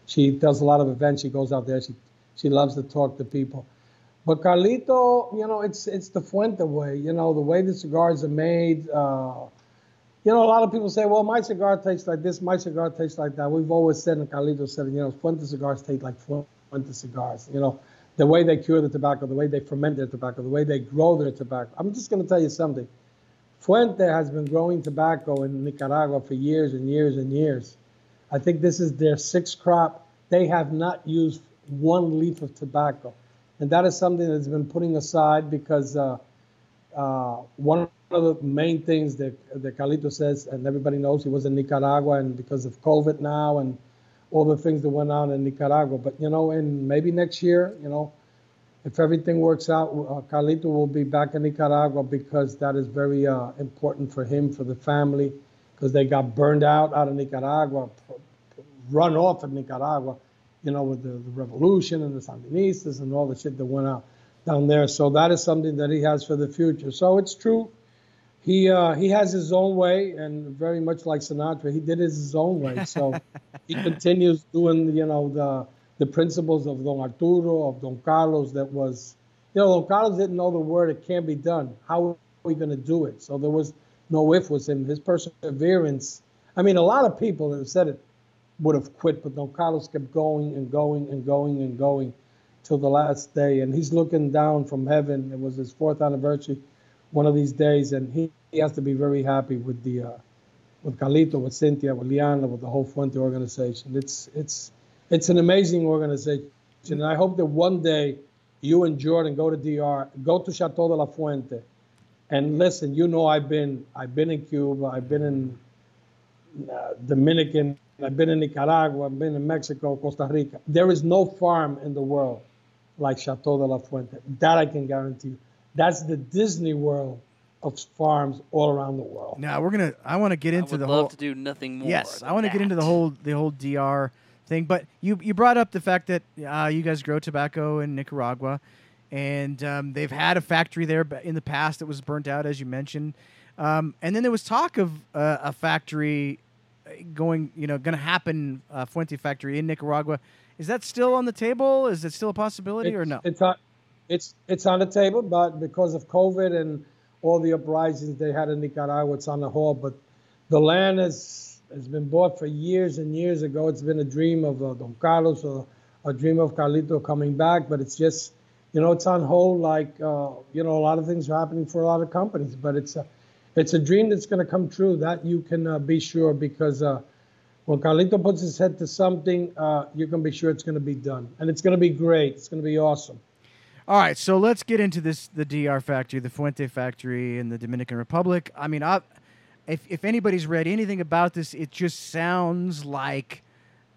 [SPEAKER 5] she does a lot of events. She goes out there. She, she loves to talk to people. But Carlito, you know, it's it's the Fuente way. You know, the way the cigars are made, uh, you know, a lot of people say, well, my cigar tastes like this, my cigar tastes like that. We've always said, and Carlito said, you know, Fuente cigars taste like Fuente cigars. You know, the way they cure the tobacco, the way they ferment their tobacco, the way they grow their tobacco. I'm just going to tell you something. Fuente has been growing tobacco in Nicaragua for years and years and years. I think this is their sixth crop. They have not used one leaf of tobacco. And that is something that's been putting aside because uh, uh, one of the main things that that Carlito says, and everybody knows he was in Nicaragua, and because of COVID now, and all the things that went on in Nicaragua. But you know, and maybe next year, you know, if everything works out, uh, Carlito will be back in Nicaragua because that is very uh, important for him, for the family, because they got burned out out of Nicaragua, run off of Nicaragua, you know, with the, the revolution and the Sandinistas and all the shit that went out down there. So that is something that he has for the future. So it's true. He uh, he has his own way, and very much like Sinatra, he did it his own way. So he continues doing, you know, the the principles of Don Arturo, of Don Carlos. That was, you know, Don Carlos didn't know the word. It can't be done. How are we going to do it? So there was no if with him. His perseverance. I mean, a lot of people that have said it would have quit, but Don Carlos kept going and going and going and going till the last day. And he's looking down from heaven. It was his fourth anniversary one of these days, and he, he has to be very happy with the uh, with Carlito, with Cynthia, with Liana, with the whole Fuente organization. It's it's it's an amazing organization, and I hope that one day you and Jordan go to DR, go to Chateau de la Fuente, and listen. You know, I've been I've been in Cuba, I've been in uh, Dominican, I've been in Nicaragua, I've been in Mexico, Costa Rica. There is no farm in the world like Chateau de la Fuente. That I can guarantee you. That's the Disney World of farms all around the world.
[SPEAKER 3] Now we're gonna. I want to get into the whole.
[SPEAKER 4] I
[SPEAKER 3] into
[SPEAKER 4] would
[SPEAKER 3] the
[SPEAKER 4] love
[SPEAKER 3] whole.
[SPEAKER 4] to do nothing more.
[SPEAKER 3] Yes, I want to get into the whole the whole DR thing. But you you brought up the fact that uh, you guys grow tobacco in Nicaragua, and um, they've had a factory there in the past that was burnt out, as you mentioned. Um, and then there was talk of uh, a factory uh, going, you know, going to happen, uh, Fuente factory in Nicaragua. Is that still on the table? Is it still a possibility or
[SPEAKER 5] It's-
[SPEAKER 3] no?
[SPEAKER 5] It's on, it's it's on the table, but because of COVID and all the uprisings they had in Nicaragua, it's on the hold. But the land has has been bought for years and years ago. It's been a dream of uh, Don Carlos or a dream of Carlito coming back, but it's just you know it's on hold. Like uh, you know, a lot of things are happening for a lot of companies, but it's a it's a dream that's going to come true. That you can uh, be sure because. Uh, when Carlito puts his head to something, uh, you can be sure it's going to be done, and it's going to be great. It's going to be awesome.
[SPEAKER 3] All right, so let's get into this the DR factory, the Fuente factory in the Dominican Republic. I mean, I, if if anybody's read anything about this, it just sounds like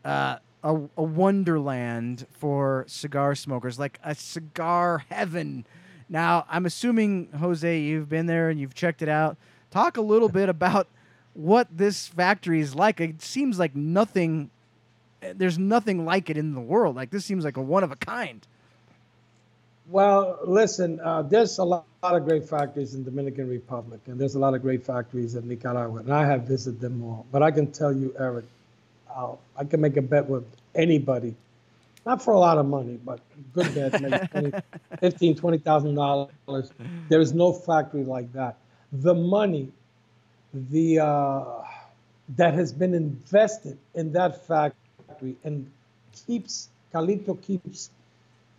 [SPEAKER 3] uh, a, a wonderland for cigar smokers, like a cigar heaven. Now, I'm assuming Jose, you've been there and you've checked it out. Talk a little bit about what this factory is like. It seems like nothing. There's nothing like it in the world. Like this seems like a one of a kind.
[SPEAKER 5] Well, listen, uh, there's a lot, lot of great factories in Dominican Republic, and there's a lot of great factories in Nicaragua, and I have visited them all. But I can tell you, Eric, uh, I can make a bet with anybody, not for a lot of money, but good bet, maybe 20, 15, 20,000 dollars. There is no factory like that. The money, the uh, that has been invested in that factory, and keeps Carlito keeps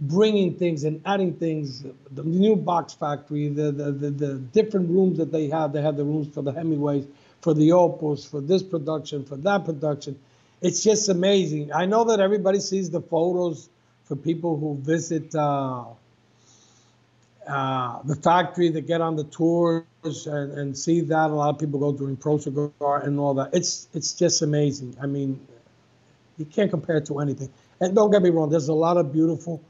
[SPEAKER 5] bringing things and adding things. The new box factory, the, the, the, the different rooms that they have. They have the rooms for the Hemingways, for the Opals, for this production, for that production. It's just amazing. I know that everybody sees the photos for people who visit uh, uh, the factory, that get on the tours and, and see that. A lot of people go during Pro and all that. It's it's just amazing. I mean, you can't compare it to anything. And don't get me wrong, there's a lot of beautiful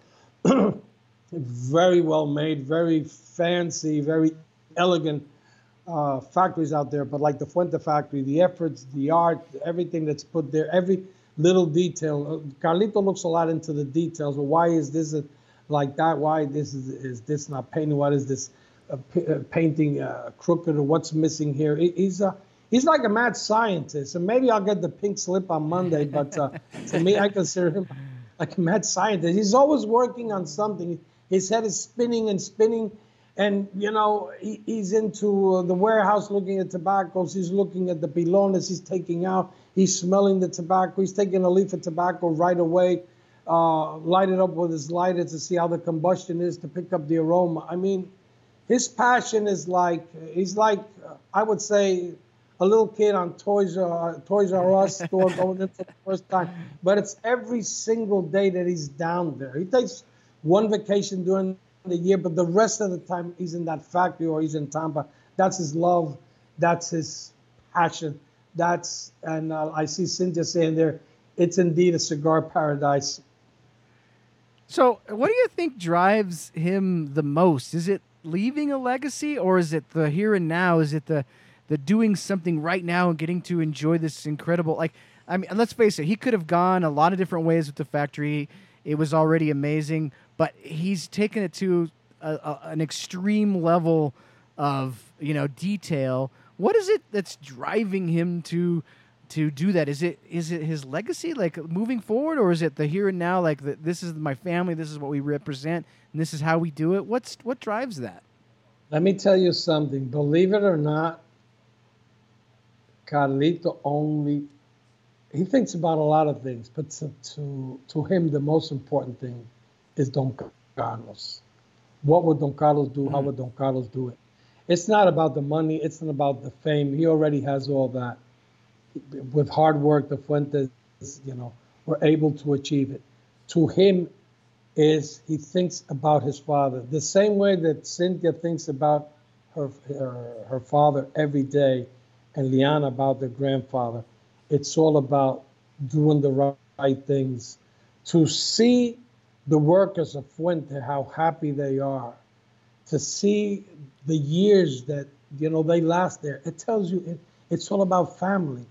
[SPEAKER 5] very well made, very fancy, very elegant uh, factories out there. But like the Fuente factory, the efforts, the art, everything that's put there, every little detail. Uh, Carlito looks a lot into the details. Well, why is this like that? Why this is, is this not painted? Is this uh, uh, painting uh, crooked or what's missing here? He- He's a He's like a mad scientist, and maybe I'll get the pink slip on Monday. But uh, to me, I consider him like a mad scientist. He's always working on something. His head is spinning and spinning. And, you know, he, he's into uh, the warehouse looking at tobaccos. He's looking at the pilones he's taking out. He's smelling the tobacco. He's taking a leaf of tobacco right away, uh, light it up with his lighter to see how the combustion is to pick up the aroma. I mean, his passion is like, he's like, I would say, a little kid on Toys R, Toys R Us store going in for the first time. But it's every single day that he's down there. He takes one vacation during the year, but the rest of the time he's in that factory or he's in Tampa. That's his love. That's his passion. That's and uh, I see Cynthia saying there, it's indeed a cigar paradise.
[SPEAKER 3] So, what do you think drives him the most? Is it leaving a legacy, or is it the here and now? Is it the the doing something right now and getting to enjoy this incredible? Like, I mean, let's face it, he could have gone a lot of different ways with the factory. It was already amazing, but he's taken it to a, a, an extreme level of you know detail. What is it that's driving him to to do that? Is it is it his legacy, like moving forward, or is it the here and now, like the, this is my family, this is what we represent, and this is how we do it? What's what drives that?
[SPEAKER 5] Let me tell you something. Believe it or not, Carlito only he thinks about a lot of things, but to to, to him the most important thing is Don Carlos. What would Don Carlos do? Mm-hmm. How would Don Carlos do it? It's not about the money. It's not about the fame. He already has all that with hard work, the Fuentes, you know, were able to achieve it. To him, is he thinks about his father the same way that Cynthia thinks about her her, her father every day, and Liana about their grandfather. It's all about doing the right, things. To see the workers of Fuente how happy they are, to see the years that you know they last there, it tells you it, it's all about family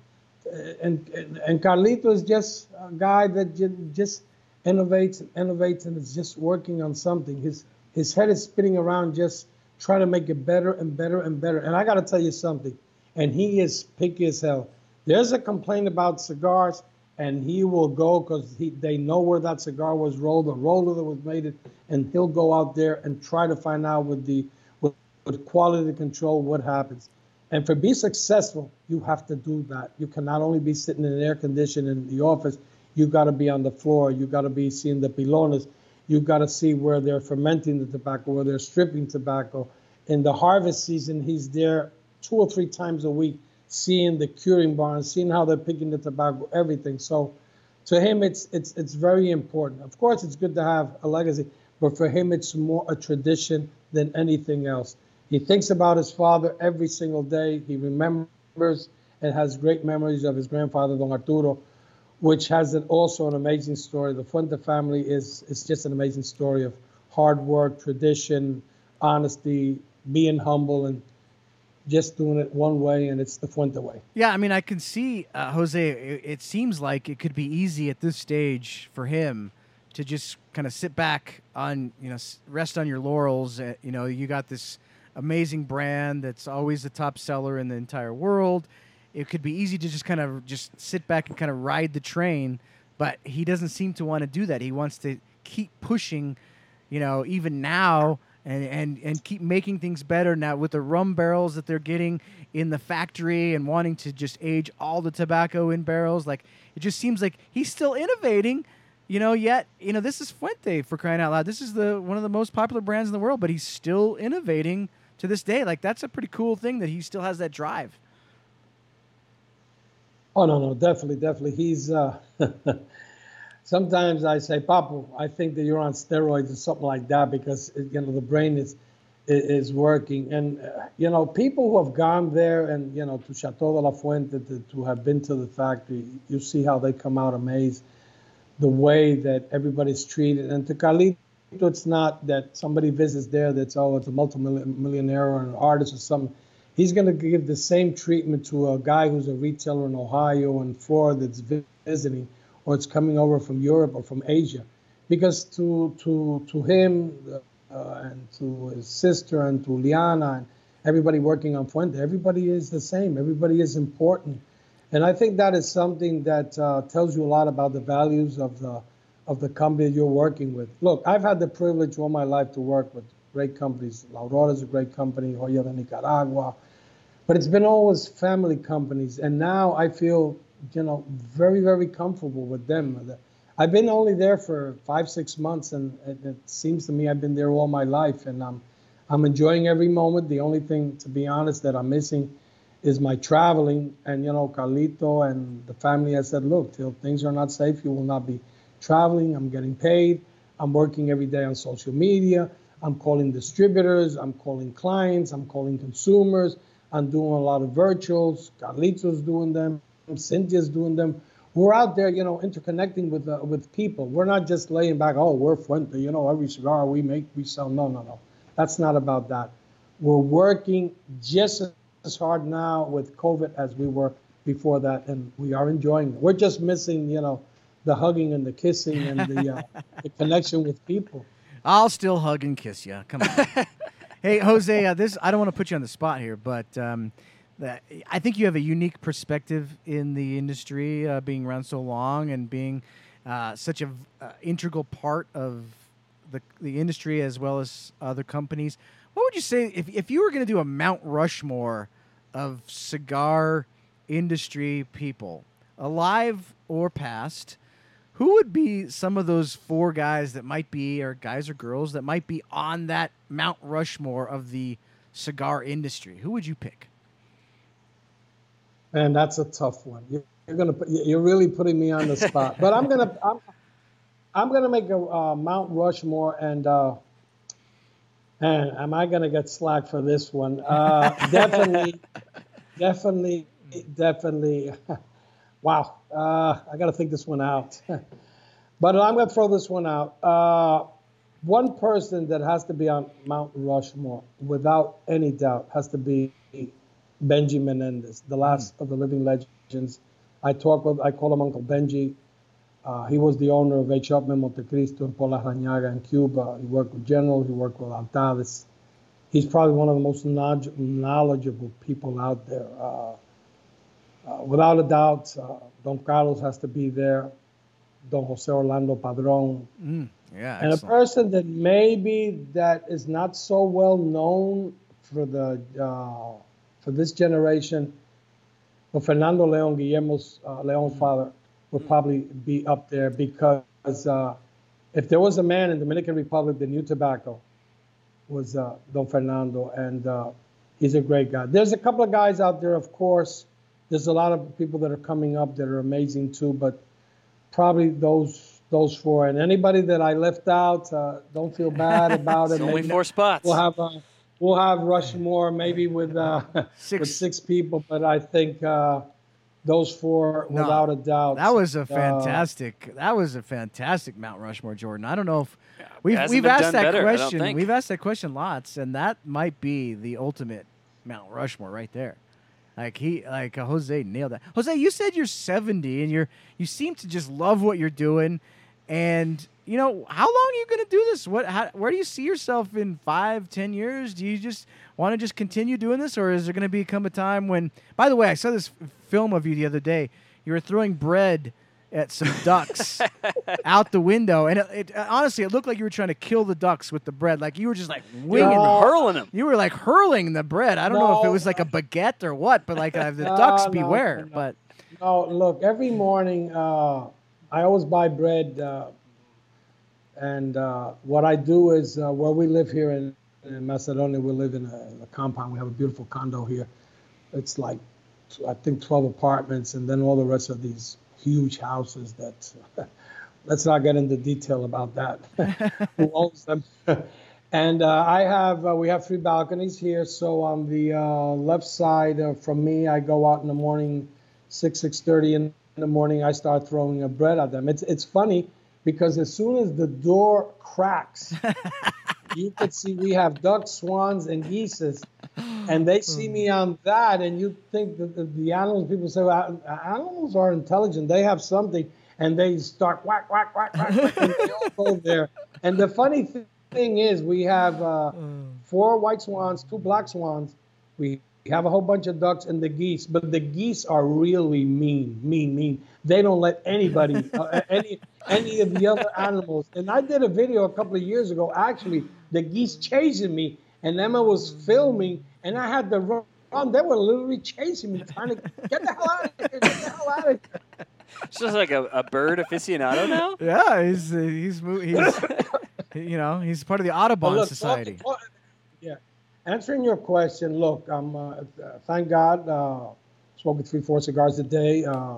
[SPEAKER 5] uh, and, and Carlito is just a guy that just innovates and innovates and is just working on something. His his head is spinning around, just trying to make it better and better and better. And I got to tell you something, and he is picky as hell. There's a complaint about cigars, and he will go because they know where that cigar was rolled, the roller that was made it, and he'll go out there and try to find out with the with, with quality control what happens. And for be successful, you have to do that. You cannot only be sitting in air condition in the office. You got to be on the floor. You got to be seeing the pilones. You got to see where they're fermenting the tobacco, where they're stripping tobacco. In the harvest season, he's there two or three times a week, seeing the curing barns, seeing how they're picking the tobacco, everything. So, to him, it's it's it's very important. Of course, it's good to have a legacy, but for him, it's more a tradition than anything else. He thinks about his father every single day. He remembers and has great memories of his grandfather, Don Arturo, which has an, also an amazing story. The Fuente family is, is just an amazing story of hard work, tradition, honesty, being humble, and just doing it one way, and it's the Fuente way.
[SPEAKER 3] Yeah, I mean, I can see, uh, Jose, it, it seems like it could be easy at this stage for him to just kind of sit back on, you know, rest on your laurels. Uh, you know, you got this amazing brand that's always the top seller in the entire world. It could be easy to just kind of just sit back and kind of ride the train, but he doesn't seem to want to do that. He wants to keep pushing, you know, even now and, and, and keep making things better now with the rum barrels that they're getting in the factory and wanting to just age all the tobacco in barrels. Like it just seems like he's still innovating, you know, yet, you know, this is Fuente for crying out loud. This is the one of the most popular brands in the world, but he's still innovating to this day. Like that's a pretty cool thing that he still has that drive.
[SPEAKER 5] Oh no, no, definitely, definitely. He's. Uh, sometimes I say, Papa, I think that you're on steroids or something like that because you know the brain is is working. And uh, you know, people who have gone there and you know to Chateau de la Fuente to, to have been to the factory, you see how they come out amazed. The way that everybody's treated, and to Carlito it's not that somebody visits there that's oh it's a multimillionaire or an artist or something. He's going to give the same treatment to a guy who's a retailer in Ohio and Florida that's visiting, or it's coming over from Europe or from Asia, because to to to him uh, and to his sister and to Liana and everybody working on Fuente, everybody is the same. Everybody is important, and I think that is something that uh, tells you a lot about the values of the of the company you're working with. Look, I've had the privilege all my life to work with great companies. La Aurora is a great company, Joya de Nicaragua, but it's been always family companies. And now I feel, you know, very, very comfortable with them. I've been only there for five, six months, and it, it seems to me I've been there all my life, and I'm, I'm enjoying every moment. The only thing, to be honest, that I'm missing is my traveling. And you know, Carlito and the family has said, look, till things are not safe, you will not be traveling, I'm getting paid, I'm working every day on social media, I'm calling distributors, I'm calling clients, I'm calling consumers. I'm doing a lot of virtuals. Carlitos doing them. Cynthia's doing them. We're out there, you know, interconnecting with uh, with people. We're not just laying back. Oh, we're Fuente. You know, every cigar we make, we sell. No, no, no. That's not about that. We're working just as hard now with COVID as we were before that, and we are enjoying it. We're just missing, you know, the hugging and the kissing and the, uh, the connection with people.
[SPEAKER 3] I'll still hug and kiss you. Come on. hey, Jose, uh, this I don't want to put you on the spot here, but um, that, I think you have a unique perspective in the industry, uh, being around so long and being uh, such a uh, integral part of the the industry as well as other companies. What would you say if if you were going to do a Mount Rushmore of cigar industry people, alive or past? who would be some of those four guys that might be, or guys or girls that might be on that Mount Rushmore of the cigar industry? Who would you pick?
[SPEAKER 5] And that's a tough one. You're, gonna, you're really putting me on the spot. but I'm gonna, I'm, I'm gonna make a uh, Mount Rushmore, and uh, and am I gonna get slack for this one? Uh, definitely, definitely, definitely. Wow, uh, I got to think this one out. but I'm going to throw this one out. Uh, one person that has to be on Mount Rushmore, without any doubt, has to be Benji Menendez, the last mm. of the living legends. I talk with, I call him Uncle Benji. Uh, he was the owner of H. Upmann Montecristo in Por Larrañaga in Cuba. He worked with General, he worked with Altadis. He's probably one of the most knowledgeable people out there. Uh, uh, without a doubt, uh, Don Carlos has to be there. Don Jose Orlando Padron.
[SPEAKER 3] Mm, yeah,
[SPEAKER 5] and
[SPEAKER 3] excellent.
[SPEAKER 5] a person that maybe that is not so well known for the uh, for this generation, but Fernando Leon, Guillermo's uh, Leon's father, would probably be up there because uh, if there was a man in Dominican Republic that knew tobacco, was uh, Don Fernando, and uh, he's a great guy. There's a couple of guys out there, of course there's a lot of people that are coming up that are amazing too, but probably those those four. And anybody that I left out, uh, don't feel bad about it.
[SPEAKER 4] only four spots.
[SPEAKER 5] We'll have uh, we'll have Rushmore maybe with uh, six. with six people, but I think uh, those four, no, without a doubt.
[SPEAKER 3] That was a uh, fantastic. that was a fantastic Mount Rushmore, Jordan. I don't know if we've we've asked that better, question. We've asked that question lots, and that might be the ultimate Mount Rushmore right there. Like he, like uh, Jose nailed that. Jose, you said you're 70 and you're you seem to just love what you're doing, and you know how long are you going to do this? What, how, where do you see yourself in five, ten years? Do you just want to just continue doing this, or is there going to become a time when? By the way, I saw this film of you the other day. You were throwing bread at some ducks out the window, and it, it, honestly, it looked like you were trying to kill the ducks with the bread. Like you were just like winging,
[SPEAKER 4] no. hurling them.
[SPEAKER 3] You were like hurling the bread. I don't no. know if it was like a baguette or what, but like uh, the no, ducks beware. But
[SPEAKER 5] no, look, every morning uh, I always buy bread, uh, and uh, what I do is uh, where we live here in, in Macedonia, we live in a, a compound. We have a beautiful condo here. It's like I think 12 apartments, and then all the rest of these huge houses that let's not get into detail about that who owns them and uh, i have uh, we have three balconies here so on the uh, left side uh, from me i go out in the morning 6 6.30 in the morning i start throwing a bread at them it's, it's funny because as soon as the door cracks you could see we have ducks swans and geese and they see me on that, and you think that the, the animals, people say, well, animals are intelligent, they have something, and they start whack, whack, whack, whack, whack and they all go there. And the funny thing is, we have uh, four white swans, two black swans. We have a whole bunch of ducks and the geese, but the geese are really mean, mean, mean. They don't let anybody, uh, any, any of the other animals. And I did a video a couple of years ago. Actually, the geese chasing me, and Emma was filming, and I had to run. They were literally chasing me, trying to get the hell out of here, get the hell out of here.
[SPEAKER 4] It's just like a, a bird aficionado now.
[SPEAKER 3] Yeah, he's uh, he's he's you know he's part of the Audubon look, Society.
[SPEAKER 5] yeah, answering your question. Look, I'm uh, thank God. Uh, smoking three four cigars a day. Uh,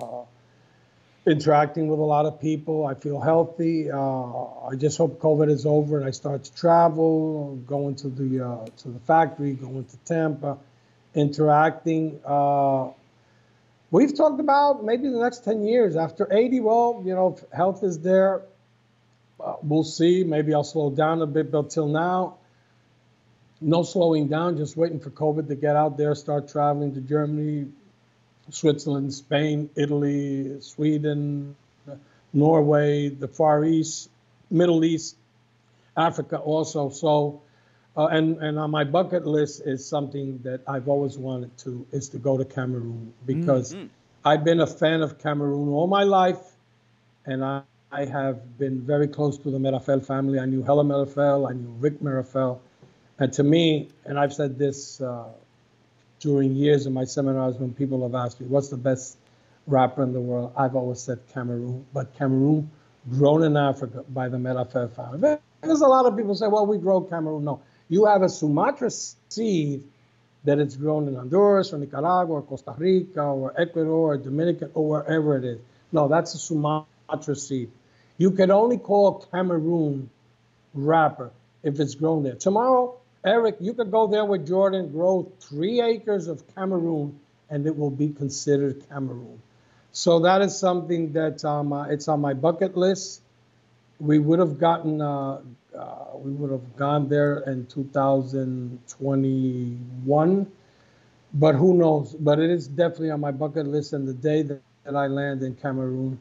[SPEAKER 5] interacting with a lot of people. I feel healthy. Uh, I just hope COVID is over and I start to travel, going to the uh, to the factory, going to Tampa, interacting. Uh, we've talked about maybe the next 10 years after 80. Well, you know, health is there. We'll see. Maybe I'll slow down a bit, but till now, no slowing down. Just waiting for COVID to get out there, start traveling to Germany, Switzerland, Spain, Italy, Sweden, Norway, the Far East, Middle East, Africa also. So, uh, and and on my bucket list is something that I've always wanted to is to go to Cameroon because mm-hmm. I've been a fan of Cameroon all my life, and I, I have been very close to the Meerapfel family. I knew Hella Meerapfel, I knew Rick Meerapfel, and to me, and I've said this uh, during years in my seminars when people have asked me, what's the best wrapper in the world? I've always said Cameroon, but Cameroon grown in Africa by the Meerapfel family. There's a lot of people say, well, we grow Cameroon. No, you have a Sumatra seed that it's grown in Honduras or Nicaragua or Costa Rica or Ecuador or Dominican or wherever it is. No, that's a Sumatra seed. You can only call Cameroon wrapper if it's grown there. Tomorrow, Eric, you could go there with Jordan, grow three acres of Cameroon, and it will be considered Cameroon. So that is something that um, uh, it's on my bucket list. We would have gotten, uh, uh, we would have gone there in 2021, but who knows? But it is definitely on my bucket list. And the day that, that I land in Cameroon,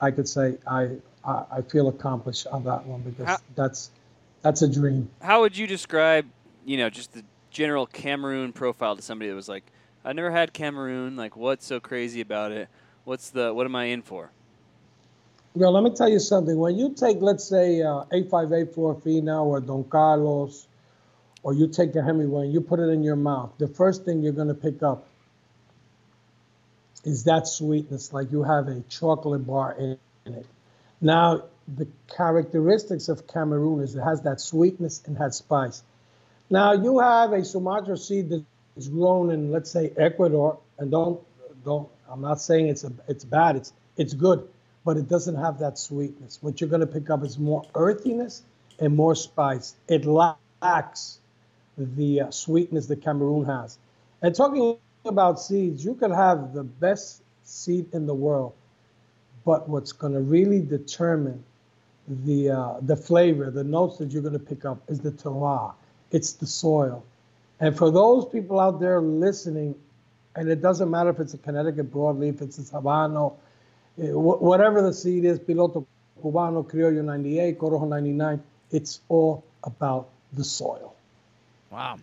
[SPEAKER 5] I could say I, I, I feel accomplished on that one because How- that's that's a dream.
[SPEAKER 4] How would you describe, you know, just the general Cameroon profile to somebody that was like, I never had Cameroon. Like, what's so crazy about it? What's the what am I in for?
[SPEAKER 5] Well, let me tell you something. When you take, let's say, uh, 858 Flor Fina or Don Carlos, or you take a Hemingway and you put it in your mouth, the first thing you're going to pick up is that sweetness, like you have a chocolate bar in, in it. Now, the characteristics of Cameroon is it has that sweetness and has spice. Now you have a Sumatra seed that is grown in, let's say, Ecuador, and don't don't. I'm not saying it's a, it's bad. It's it's good, but it doesn't have that sweetness. What you're going to pick up is more earthiness and more spice. It lacks the uh, sweetness that Cameroon has. And talking about seeds, you could have the best seed in the world, but what's going to really determine the uh, the flavor, the notes that you're going to pick up is the terroir. It's the soil. And for those people out there listening, and it doesn't matter if it's a Connecticut broadleaf, it's a Habano, eh, whatever the seed is, Piloto Cubano, Criollo 98, Corojo 99, it's all about the soil.
[SPEAKER 3] Wow.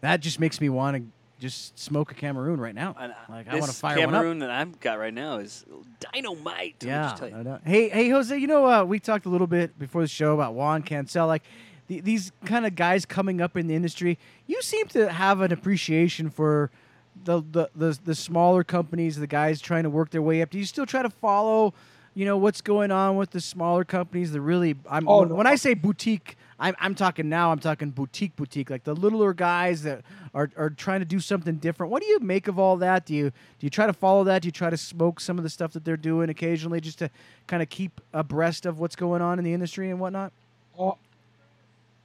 [SPEAKER 3] That just makes me want to just smoke a Cameroon right now.
[SPEAKER 4] And like I want to fire Cameroon that I've got right now is dynamite.
[SPEAKER 3] Yeah. No, no. Hey, hey, Jose. You know, uh, we talked a little bit before the show about Juan Cancel. Like the, these kind of guys coming up in the industry. You seem to have an appreciation for the, the the the smaller companies, the guys trying to work their way up. Do you still try to follow? You know what's going on with the smaller companies. The really, I'm oh, when, no. when I say boutique I'm, I'm talking now, I'm talking boutique, boutique, like the littler guys that are, are trying to do something different. What do you make of all that? Do you do you try to follow that? Do you try to smoke some of the stuff that they're doing occasionally just to kind of keep abreast of what's going on in the industry and whatnot?
[SPEAKER 5] Well,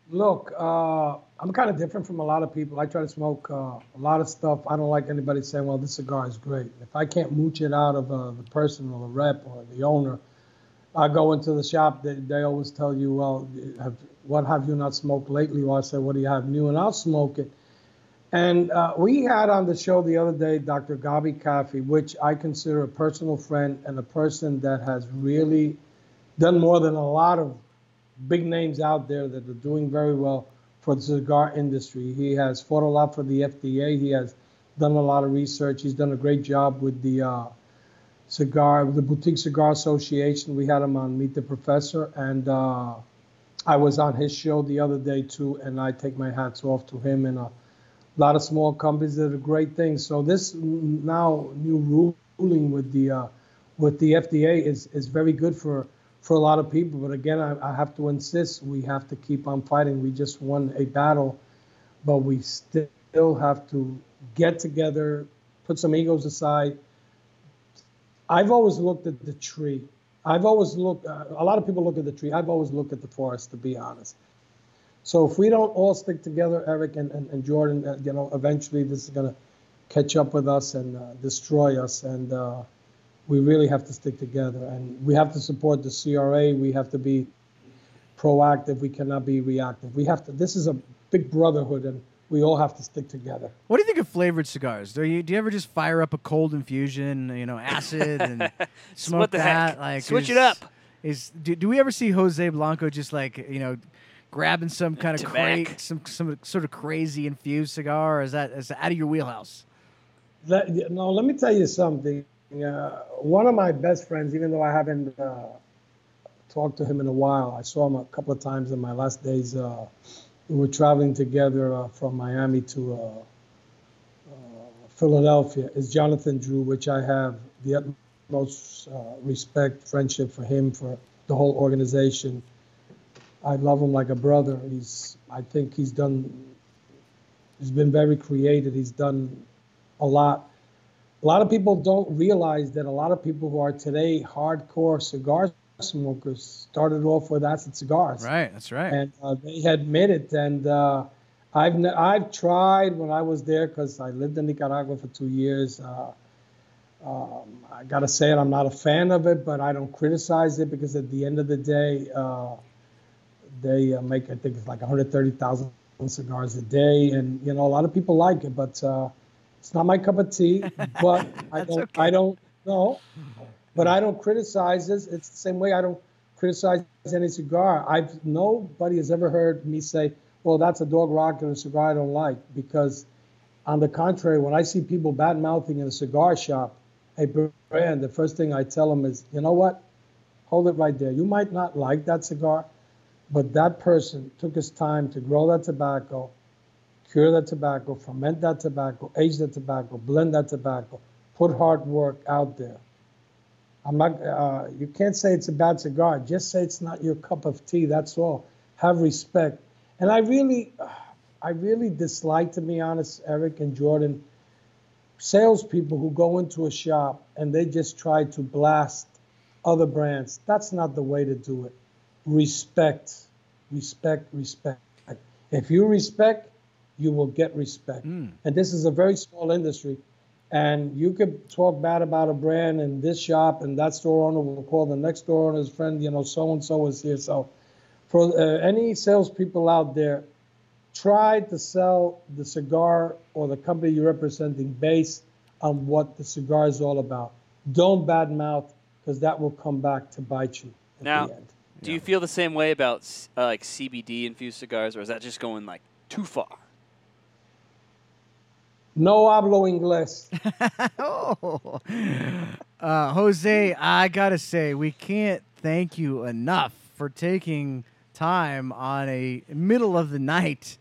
[SPEAKER 5] look, uh, I'm kind of different from a lot of people. I try to smoke uh, a lot of stuff. I don't like anybody saying, well, this cigar is great. If I can't mooch it out of uh, the person or the rep or the owner, I go into the shop. They, they always tell you, well, have, what have you not smoked lately? Well, I said, what do you have new? And I'll smoke it. And uh, we had on the show the other day Dr. Gabi Kafie, which I consider a personal friend and a person that has really done more than a lot of big names out there that are doing very well for the cigar industry. He has fought a lot for the FDA. He has done a lot of research. He's done a great job with the uh, cigar, the Boutique Cigar Association. We had him on Meet the Professor, and uh, I was on his show the other day too, and I take my hats off to him and a lot of small companies that are great things. So this now new ruling with the uh, with the FDA is is very good for for a lot of people. But again, I, I have to insist we have to keep on fighting. We just won a battle, but we still have to get together, put some egos aside, I've always looked at the tree. I've always looked. Uh, a lot of people look at the tree. I've always looked at the forest, to be honest. So if we don't all stick together, Eric and, and, and Jordan, uh, you know, eventually this is going to catch up with us and uh, destroy us. And uh, we really have to stick together. And we have to support the CRA. We have to be proactive. We cannot be reactive. We have to. This is a big brotherhood, and we all have to stick together.
[SPEAKER 3] What do you think of flavored cigars? Do you do you ever just fire up a cold infusion, you know, acid and smoke
[SPEAKER 4] what the
[SPEAKER 3] that?
[SPEAKER 4] heck?
[SPEAKER 3] Like
[SPEAKER 4] Switch
[SPEAKER 3] is-
[SPEAKER 4] it up.
[SPEAKER 3] Is do, do we ever see Jose Blanco just like you know? Grabbing some kind of crate, some some sort of crazy infused cigar, or is that is that out of your wheelhouse?
[SPEAKER 5] Let, no, let me tell you something. Uh, one of my best friends, even though I haven't uh, talked to him in a while, I saw him a couple of times in my last days. Uh, we were traveling together uh, from Miami to uh, uh, Philadelphia. Is Jonathan Drew, which I have the utmost uh, respect, friendship for him, for the whole organization. I love him like a brother. He's, I think he's done, he's been very creative. He's done a lot. A lot of people don't realize that a lot of people who are today hardcore cigar smokers started off with acid cigars,
[SPEAKER 3] Right, that's right.
[SPEAKER 5] and uh, they made it. And uh, I've ne- I've tried when I was there because I lived in Nicaragua for two years. Uh, um, I gotta say it, I'm not a fan of it, but I don't criticize it because at the end of the day, uh, they uh, make I think it's like 130,000 cigars a day, and you know a lot of people like it, but uh, it's not my cup of tea. But I don't
[SPEAKER 3] okay.
[SPEAKER 5] I don't know, but I don't criticize this. It's the same way I don't criticize any cigar. I've nobody has ever heard me say, "Well, that's a dog rock and a cigar I don't like," because on the contrary, when I see people bad mouthing in a cigar shop, hey, brand, the first thing I tell them is, you know what? Hold it right there. You might not like that cigar, but that person took his time to grow that tobacco, cure that tobacco, ferment that tobacco, age that tobacco, blend that tobacco, put hard work out there. I'm not. Uh, you can't say it's a bad cigar. Just say it's not your cup of tea. That's all. Have respect. And I really, I really dislike, to be honest, Eric and Jordan, salespeople who go into a shop and they just try to blast other brands. That's not the way to do it. Respect, respect, respect. If you respect, you will get respect. And this is a very small industry. And you could talk bad about a brand in this shop, and that store owner will call the next store owner's friend, you know, so and so is here. So, for uh, any salespeople out there, try to sell the cigar or the company you're representing based on what the cigar is all about. Don't badmouth, because that will come back to bite you at
[SPEAKER 4] Now,
[SPEAKER 5] the end.
[SPEAKER 4] do you feel the same way about uh, like CBD infused cigars, or is that just going like too far?
[SPEAKER 5] No hablo inglés.
[SPEAKER 3] oh, uh, Jose, I gotta say, we can't thank you enough for taking time on a middle of the night,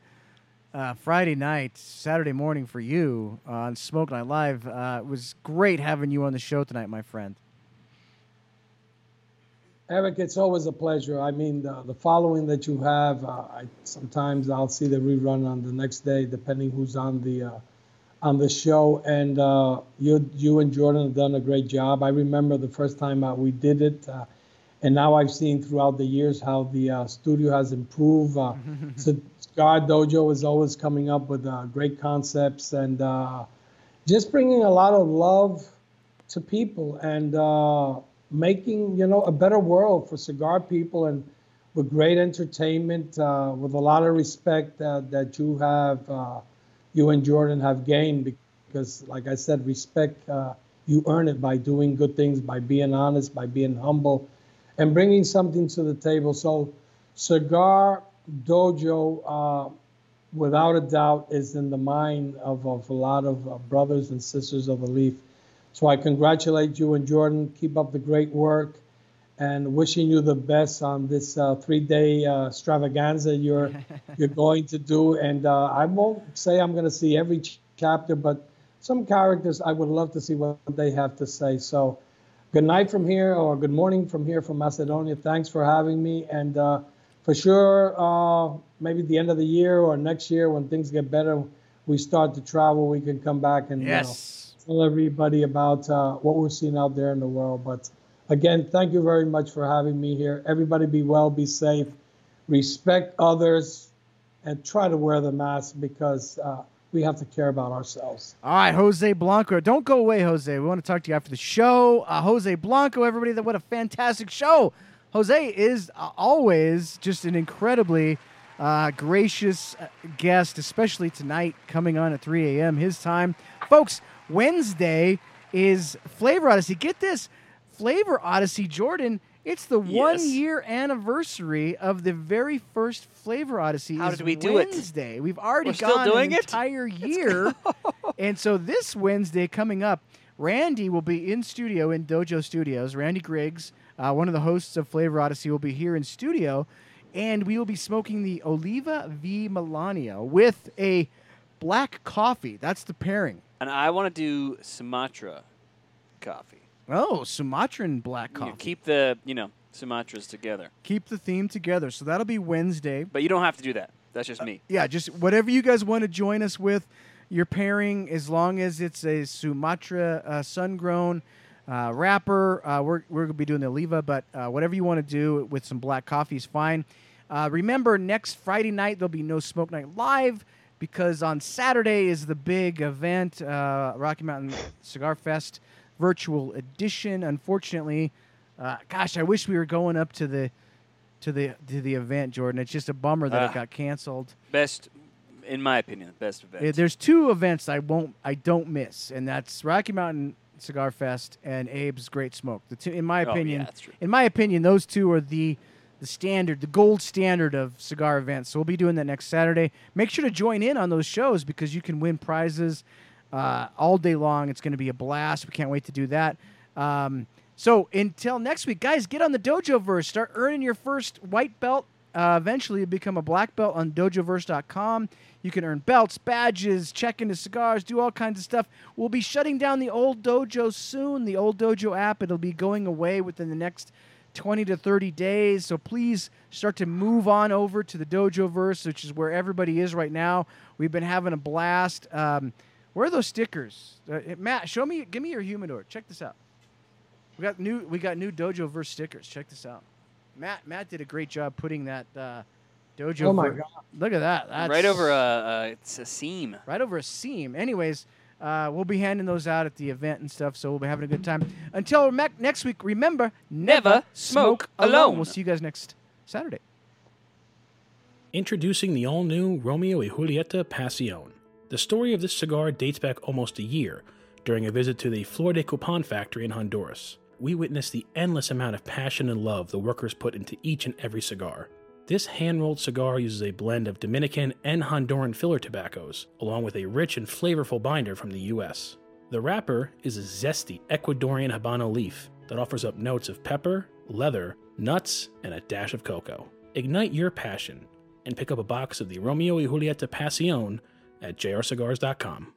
[SPEAKER 3] uh, Friday night, Saturday morning for you uh, on Smoke Night Live. Uh, it was great having you on the show tonight, my friend.
[SPEAKER 5] Eric, it's always a pleasure. I mean, the, the following that you have, uh, I, sometimes I'll see the rerun on the next day, depending who's on the uh, on the show. And uh, you you and Jordan have done a great job. I remember the first time uh, we did it, uh, and now I've seen throughout the years how the uh, studio has improved. Uh, so Cigar Dojo is always coming up with uh, great concepts and uh, just bringing a lot of love to people and uh, making you know a better world for cigar people and with great entertainment uh, with a lot of respect uh, that you have uh, you and jordan have gained because like i said respect uh, you earn it by doing good things by being honest by being humble and bringing something to the table. So cigar dojo uh, without a doubt is in the mind of, of a lot of uh, brothers and sisters of the leaf so I congratulate you and Jordan. Keep up the great work and wishing you the best on this uh, three-day uh, extravaganza you're you're going to do. And uh, I won't say I'm going to see every ch- chapter, but some characters I would love to see what they have to say. So good night from here, or good morning from here from Macedonia. Thanks for having me, and uh, for sure, uh, maybe the end of the year or next year when things get better, we start to travel. We can come back and you know, tell everybody about uh, what we're seeing out there in the world. But again, thank you very much for having me here. Everybody be well, be safe, respect others, and try to wear the mask because uh, we have to care about ourselves.
[SPEAKER 3] All right, Jose Blanco. Don't go away, Jose. We want to talk to you after the show. Uh, Jose Blanco, everybody, that what a fantastic show. Jose is uh, always just an incredibly uh, gracious uh, guest, especially tonight coming on at 3 a.m. his time. Folks, Wednesday is Flavor Odyssey. Get this Flavor Odyssey, Jordan. It's the
[SPEAKER 4] Yes.
[SPEAKER 3] one year anniversary of the very first Flavor Odyssey.
[SPEAKER 4] How did we do it?
[SPEAKER 3] Wednesday. We've already
[SPEAKER 4] We're
[SPEAKER 3] gone an
[SPEAKER 4] it?
[SPEAKER 3] entire year. and so this Wednesday coming up, Randy will be in studio in Dojo Studios. Randy Griggs, uh, one of the hosts of Flavor Odyssey, will be here in studio, and we will be smoking the Oliva V Melanio with a black coffee. That's the pairing.
[SPEAKER 4] And I want to do Sumatra coffee.
[SPEAKER 3] Oh, Sumatran black coffee.
[SPEAKER 4] know, keep the you know Sumatras together,
[SPEAKER 3] Keep the theme together. So that'll be Wednesday.
[SPEAKER 4] but you don't have to do that. That's just me.
[SPEAKER 3] Yeah, just whatever you guys want to join us with, your pairing, as long as it's a Sumatra uh, sun-grown uh, wrapper. Uh, we're we're gonna be doing the Oliva, but uh, whatever you want to do with some black coffee is fine. Uh, remember, next Friday night there'll be no Smoke Night live because on Saturday is the big event, uh, Rocky Mountain Cigar Fest virtual edition. Unfortunately, uh, gosh, I wish we were going up to the to the to the event, Jordan. It's just a bummer that
[SPEAKER 4] Ah.
[SPEAKER 3] it got canceled.
[SPEAKER 4] Best, in my opinion, the best event.
[SPEAKER 3] Yeah, there's two events I won't I don't miss, and that's Rocky Mountain Cigar Fest and Abe's Great Smoke. The two, in my
[SPEAKER 4] Oh, yeah,
[SPEAKER 3] opinion, in my opinion, those two are the the standard, the gold standard of cigar events. So we'll be doing that next Saturday. Make sure to join in on those shows because you can win prizes uh, all day long. It's going to be a blast. We can't wait to do that. Um, so until next week, guys, get on the Dojoverse. Start earning your first white belt. Uh, eventually, become a black belt on dojoverse.com. You can earn belts, badges, check into cigars, do all kinds of stuff. We'll be shutting down the old dojo soon. The old dojo app, it'll be going away within the next 20 to 30 days. So please start to move on over to the Dojoverse, which is where everybody is right now. We've been having a blast. Um, where are those stickers? Uh, Matt, show me, give me your humidor. Check this out. We got new, we got new Dojoverse stickers. Check this out. Matt, Matt did a great job putting that uh, Dojo.
[SPEAKER 5] Oh my God.
[SPEAKER 3] Look at that. That's
[SPEAKER 4] right over a, a it's a seam.
[SPEAKER 3] right over a seam. Anyways, uh, we'll be handing those out at the event and stuff, so we'll be having a good time. Until me- next week, remember never,
[SPEAKER 4] Never
[SPEAKER 3] smoke
[SPEAKER 4] smoke
[SPEAKER 3] alone.
[SPEAKER 4] alone.
[SPEAKER 3] We'll see you guys next Saturday.
[SPEAKER 1] Introducing the all new Romeo y Julieta Pasión. The story of this cigar dates back almost a year during a visit to the Flor de Copan factory in Honduras. We witnessed the endless amount of passion and love the workers put into each and every cigar. This hand rolled cigar uses a blend of Dominican and Honduran filler tobaccos, along with a rich and flavorful binder from the US. The wrapper is a zesty Ecuadorian Habano leaf that offers up notes of pepper, leather, nuts, and a dash of cocoa. Ignite your passion and pick up a box of the Romeo y Julieta Pasión at jrcigars.com.